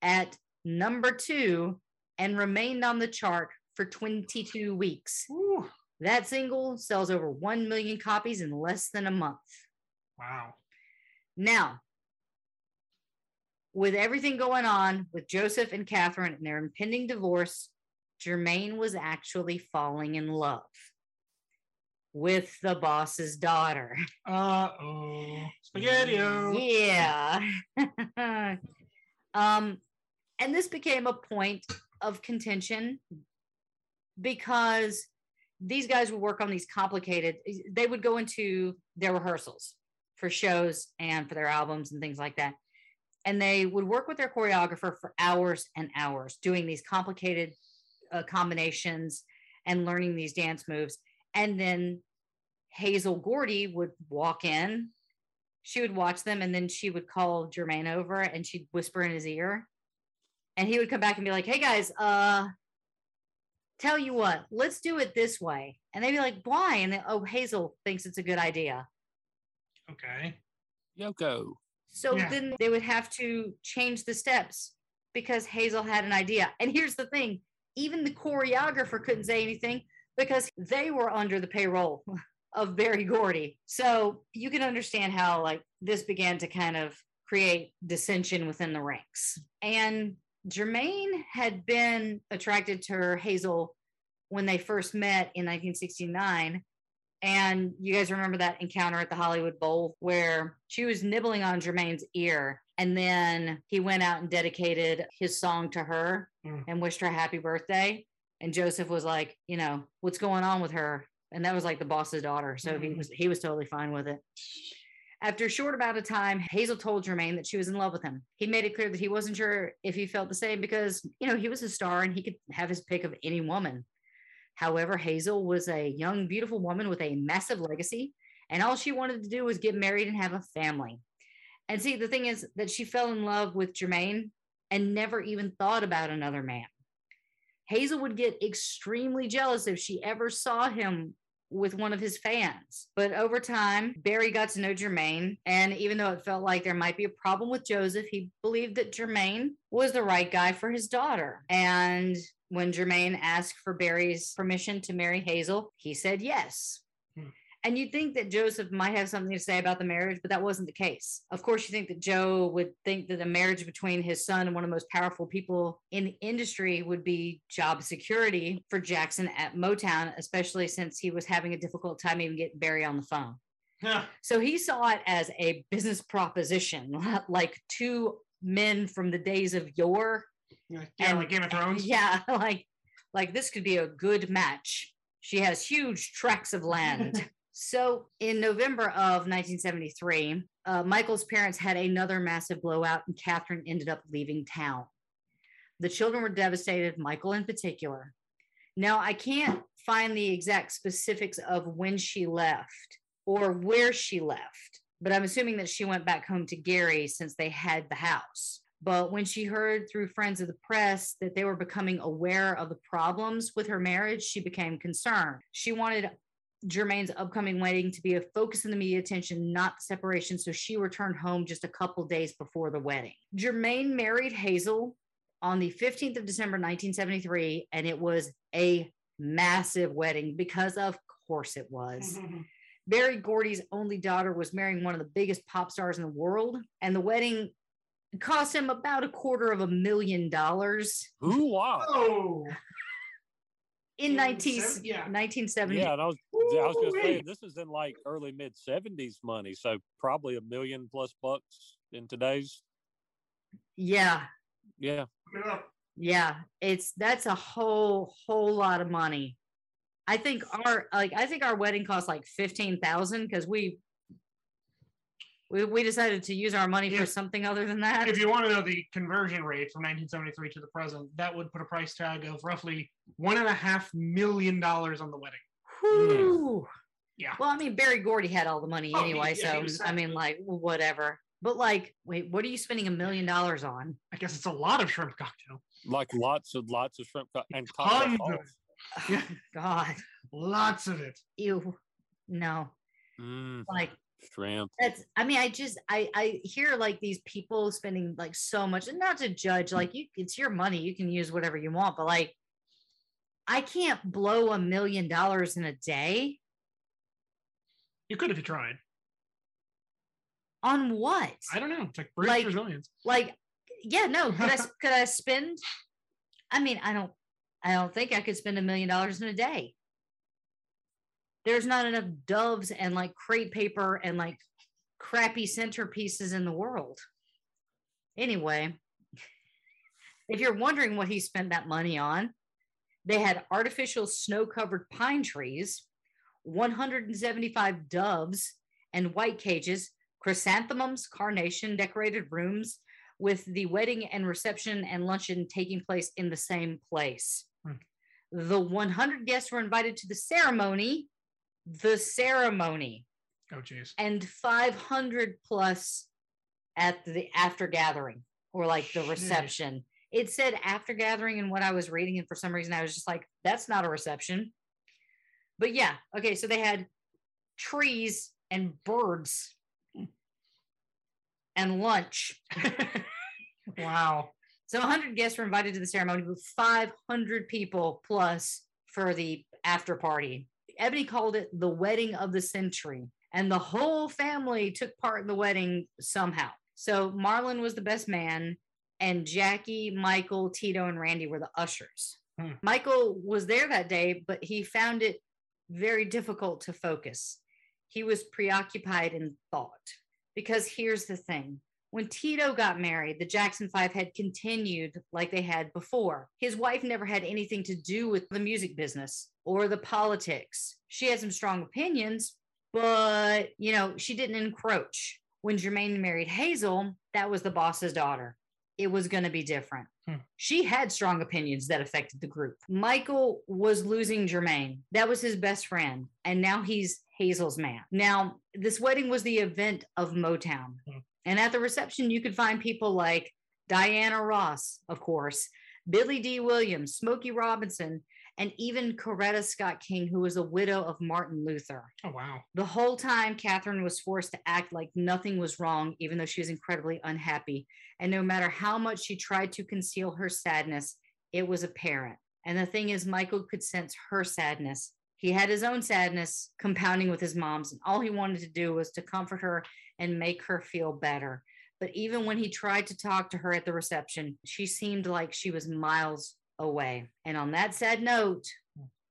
at number two and remained on the chart for 22 weeks. Ooh, That single sells over 1 million copies in less than a month. wow. Now, with everything going on with Joseph and Catherine and their impending divorce, Jermaine was actually falling in love with the boss's daughter. Uh oh. Spaghetti. Yeah. um, and this became a point of contention because these guys would work on these complicated, they would go into their rehearsals for shows and for their albums and things like that. And they would work with their choreographer for hours and hours doing these complicated uh, combinations and learning these dance moves. And then Hazel Gordy would walk in she would watch them and then she would call Jermaine over and she'd whisper in his ear. And he would come back and be like, hey guys, uh, tell you what, let's do it this way. And they'd be like, why? And then, oh, Hazel thinks it's a good idea. Okay. Yoko. So Yeah. then they would have to change the steps because Hazel had an idea. And here's the thing even the choreographer couldn't say anything because they were under the payroll of Berry Gordy. So you can understand how like this began to kind of create dissension within the ranks. And Jermaine had been attracted to her Hazel when they first met in 1969. And you guys remember that encounter at the Hollywood Bowl where she was nibbling on Jermaine's ear. And then he went out and dedicated his song to her Mm. and wished her happy birthday. And Joseph was like, you know, what's going on with her? And that was like the boss's daughter. So he Mhm. was he was totally fine with it. After a short amount of time, Hazel told Jermaine that she was in love with him. He made it clear that he wasn't sure if he felt the same because, you know, he was a star and he could have his pick of any woman. However, Hazel was a young, beautiful woman with a massive legacy, and all she wanted to do was get married and have a family. And see, the thing is that she fell in love with Jermaine and never even thought about another man. Hazel would get extremely jealous if she ever saw him with one of his fans. But over time, Berry got to know Jermaine. And even though it felt like there might be a problem with Joseph, he believed that Jermaine was the right guy for his daughter. And when Jermaine asked for Berry's permission to marry Hazel, he said yes. And you'd think that Joseph might have something to say about the marriage, but that wasn't the case. Of course, you think that Joe would think that a marriage between his son and one of the most powerful people in the industry would be job security for Jackson at Motown, especially since he was having a difficult time even getting Berry on the phone. Yeah. So he saw it as a business proposition, like two men from the days of yore. Yeah, And- like Game of Thrones. Yeah, like like this could be a good match. She has huge tracts of land. so in November of 1973, uh, Michael's parents had another massive blowout, and Catherine ended up leaving town. The children were devastated, Michael in particular. Now, I can't find the exact specifics of when she left or where she left, but I'm assuming that she went back home to Gary since they had the house. But when she heard through friends of the press that they were becoming aware of the problems with her marriage, she became concerned. She wanted Jermaine's upcoming wedding to be a focus in the media attention, not the separation. So she returned home just a couple days before the wedding. Jermaine married Hazel on the 15th of December, 1973, and it was a massive wedding because, of course, it was. Berry Gordy's only daughter was marrying one of the biggest pop stars in the world, and the wedding cost him about a quarter of a million dollars Ooh, wow. Oh, in In 19, seven- yeah. 1970. Yeah, and I was I was gonna say this is in like early mid seventies money, so probably a million plus bucks in today's. yeah, Yeah, Yeah. yeah. It's that's a whole whole lot of money. I think our like I think our wedding cost like fifteen thousand because we we we decided to use our money Yeah. for something other than that. If you want to know the conversion rate from 1973 to the present, that would put a price tag of roughly one and a half million dollars on the wedding. Whew. Yeah. Well, I mean, Berry Gordy had all the money Oh, he- anyway, yeah, he so was I mean, like whatever. But like, wait, what are you spending a million dollars on? I guess it's a lot of shrimp cocktail. like lots and lots of shrimp co- and Tons of sauce. God, Lots of it. ew, no, Mm, like shrimp. that's i mean i just i i hear like these people spending like so much and not to judge like you it's your money you can use whatever you want but like i can't blow a million dollars in a day You could if you tried. on what I don't know. It's like British Like- Brazilians. like yeah no could i s- could i spend i mean i don't i don't think i could spend a million dollars in a day there's not enough doves and like crepe paper and like crappy centerpieces in the world anyway if you're wondering what he spent that money on they had artificial snow covered pine trees 175 doves and white cages chrysanthemums carnation decorated rooms with the wedding and reception and luncheon taking place in the same place. Hmm. The 100 guests were invited to the ceremony, the ceremony, Oh, jeez. and 500 plus at the after gathering or like the reception. It said after gathering and what I was reading, and for some reason I was just like, that's not a reception. But yeah, okay, so they had trees and birds and lunch. wow. So 100 guests were invited to the ceremony with 500 people plus for the after party. Ebony called it the wedding of the century, and the whole family took part in the wedding somehow. So Marlon was the best man, and Jackie, Michael, Tito, and Randy were the ushers. Hmm. Michael was there that day, but he found it very difficult to focus. He was preoccupied in thought. Because here's the thing when Tito got married, the Jackson Five had continued like they had before. His wife never had anything to do with the music business or the politics. She had some strong opinions, but you know, she didn't encroach. When Jermaine married Hazel, that was the boss's daughter. It was going to be different. Hmm. She had strong opinions that affected the group. Michael was losing Jermaine. That was his best friend. And now he's Hazel's man. Now, this wedding was the event of Motown. Hmm. And at the reception, you could find people like Diana Ross, of course, Billy Dee Williams, Smokey Robinson, and even Coretta Scott King, who was a widow of Martin Luther. Oh, wow. The whole time, Catherine was forced to act like nothing was wrong, even though she was incredibly unhappy. And no matter how much she tried to conceal her sadness, it was apparent. And the thing is, Michael could sense her sadness He had his own sadness compounding with his mom's, and all he wanted to do was to comfort her and make her feel better. But even when he tried to talk to her at the reception, she seemed like she was miles away. And on that sad note,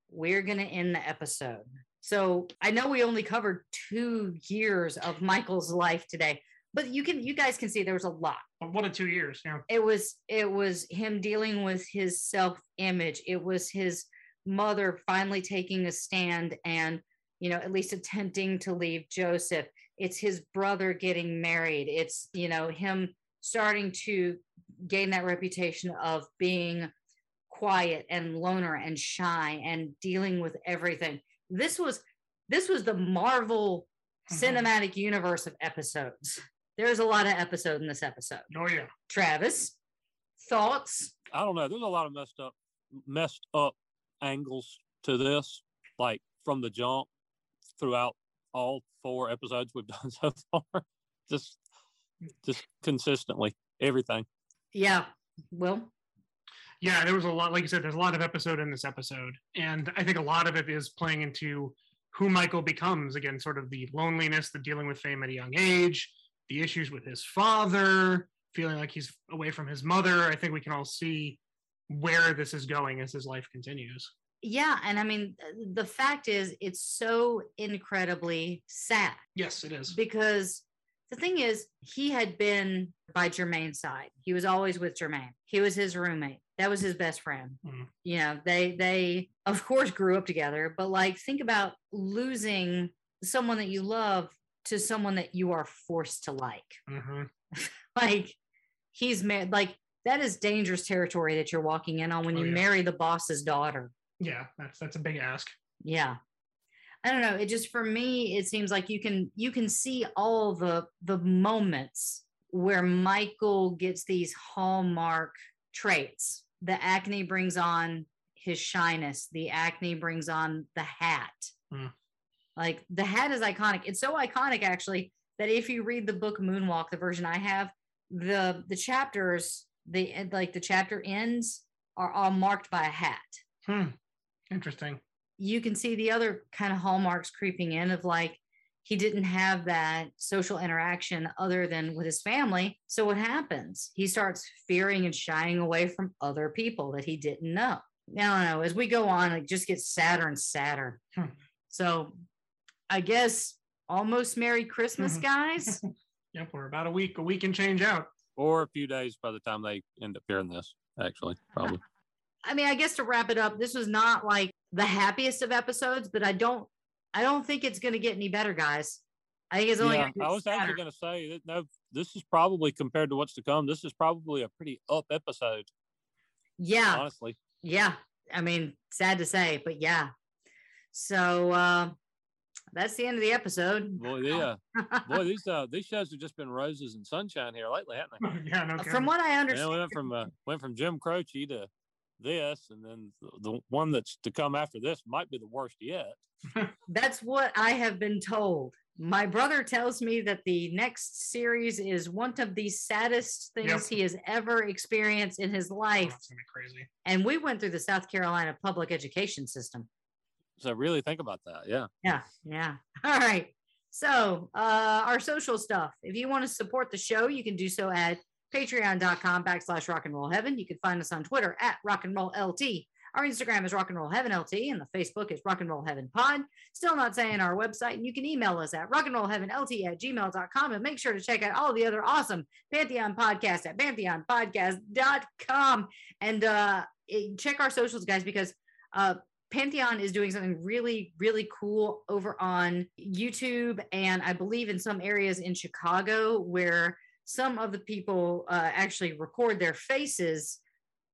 we're going to end the episode. So I know we only covered two years of Michael's life today, but you can you guys can see there was a lot What a two years. Yeah. it was it was him dealing with his self image it was his mother finally taking a stand and you know at least attempting to leave joseph it's his brother getting married it's you know him starting to gain that reputation of being quiet and loner and shy and dealing with everything this was this was the marvel Mhm. cinematic universe of episodes there's a lot of episode in this episode Oh yeah. Travis, thoughts? I don't know. There's a lot of messed up, messed up angles to this, like from the jump throughout all four episodes we've done so far. Just, just consistently everything. Yeah. Will? Yeah, there was a lot, like you said, there's a lot of episode in this episode. And I think a lot of it is playing into who Michael becomes. Again, sort of the loneliness, the dealing with fame at a young age, the issues with his father, feeling like he's away from his mother. I think we can all see where this is going as his life continues. Yeah. And I mean, the fact is, it's so incredibly sad Yes, it is. because the thing is, he had been by Jermaine's side. He was always with Jermaine. He was his roommate. That was his best friend. Mhm. You know, they they of course grew up together, but like think about losing someone that you love to someone that you are forced to like. hmm like he's married like that is dangerous territory that you're walking in on when Oh, you yeah. marry the boss's daughter. Yeah, that's that's a big ask. yeah. I don't know. It just for me it seems like you can you can see all the the moments where michael gets these hallmark traits. The acne brings on his shyness. The acne brings on the hat. Mm. like the hat is iconic. It's so iconic actually that if you read the book moonwalk the version i have the the chapters the like the chapter ends are all marked by a hat Hmm. Interesting. you can see the other kind of hallmarks creeping in of like he didn't have that social interaction other than with his family so what happens he starts fearing and shying away from other people that he didn't know don't know as we go on it just gets sadder and sadder Hmm. so i guess almost merry christmas Mhm. guys Yep, we're about a week, a week and change out. Or a few days by the time they end up hearing this, actually, probably. I mean, I guess to wrap it up, this was not like the happiest of episodes, but I don't, I don't think it's going to get any better, guys. I think it's only. yeah, I was actually going to say that no, this is probably compared to what's to come. This is probably a pretty up episode, Yeah, honestly. yeah. I mean, sad to say, but yeah. So uh, that's the end of the episode. Boy, yeah, boy, these uh, these shows have just been roses and sunshine here lately, haven't they? yeah, no kidding. From what I Yeah, understand, we went from uh, went from Jim Croce to this, and then the, the one that's to come after this might be the worst yet. that's what I have been told. My brother tells me that the next series is one of the saddest things Yep. he has ever experienced in his Oh, life. gonna be crazy. And we went through the South Carolina public education system. So really think about that. Yeah. Yeah, yeah. All right. So uh our social stuff. If you want to support the show, you can do so at patreon.com backslash rock and roll heaven. You can find us on Twitter at rock and roll LT. Our Instagram is rock and roll heaven LT and the Facebook is rock and roll heaven pod. Still not saying our website, and you can email us at rock and roll heaven LT at gmail.com and make sure to check out all the other awesome Pantheon podcasts at pantheonpodcast.com and uh check our socials, guys, because uh Pantheon is doing something really, really cool over on YouTube and I believe in some areas in Chicago where some of the people uh, actually record their faces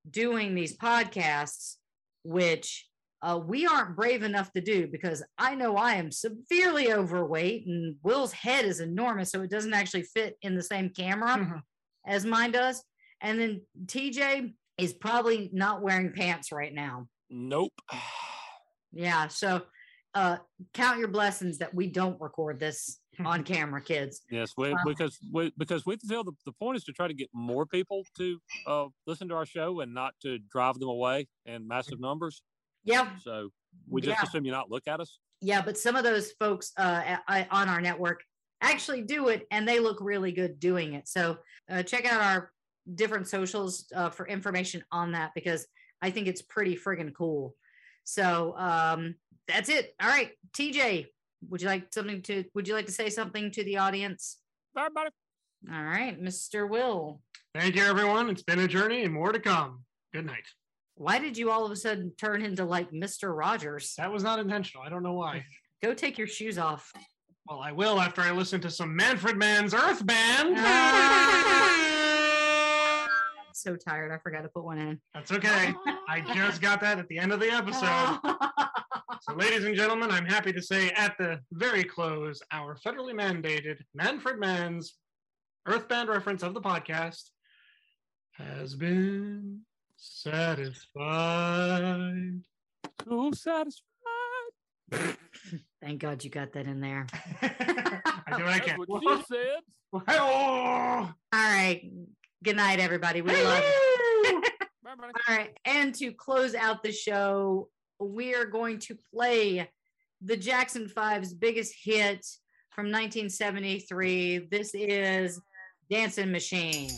doing these podcasts, which uh, we aren't brave enough to do because I know I am severely overweight and Will's head is enormous, so it doesn't actually fit in the same camera Mhm. as mine does. And then TJ is probably not wearing pants right now. Nope. Yeah. So uh count your blessings that we don't record this on camera, kids. Yes, we, Wow. because we because we feel the, the point is to try to get more people to uh, listen to our show and not to drive them away in massive numbers. Yeah. So We just Yeah. assume you not look at us. Yeah, but some of those folks uh, a- I- on our network actually do it, and they look really good doing it. So uh, check out our different socials uh, for information on that because I think it's pretty friggin' cool. So um, that's it. All right, TJ, would you like something to? Would you like to say something to the audience? Everybody. All right, Mr. Will. Thank you, everyone. It's been a journey and more to come. Good night. Why did you all of a sudden turn into like Mr. Rogers? That was not intentional. I don't know why. Go take your shoes off. Well, I will after I listen to some Manfred Mann's Earth Band. so tired. I forgot to put one in. That's okay. I just got that at the end of the episode. So, ladies and gentlemen, I'm happy to say at the very close, our federally mandated Manfred Mann's Earthband reference of the podcast has been satisfied. So satisfied. Thank God you got that in there. I do what I That's can. what you said. All right. Good night, everybody. We love you. Everybody. All right. And to close out the show, we are going to play the Jackson Five's biggest hit from 1973. This is Dancing Machine.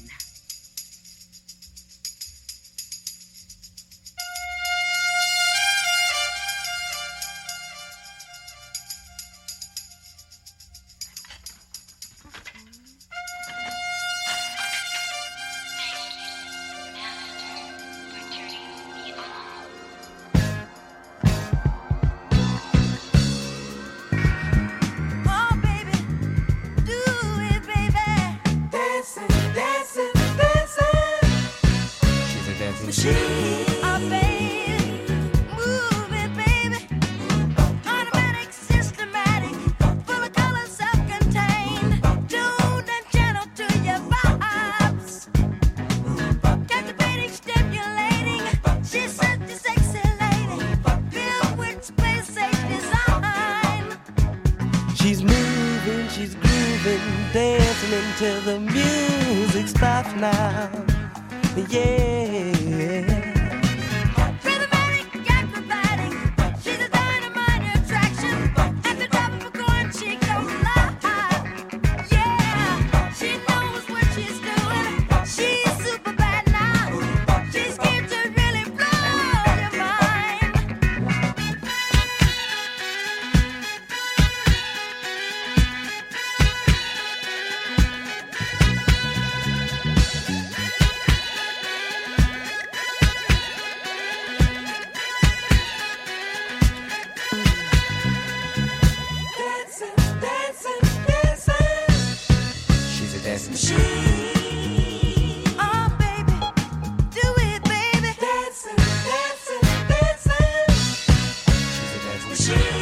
She's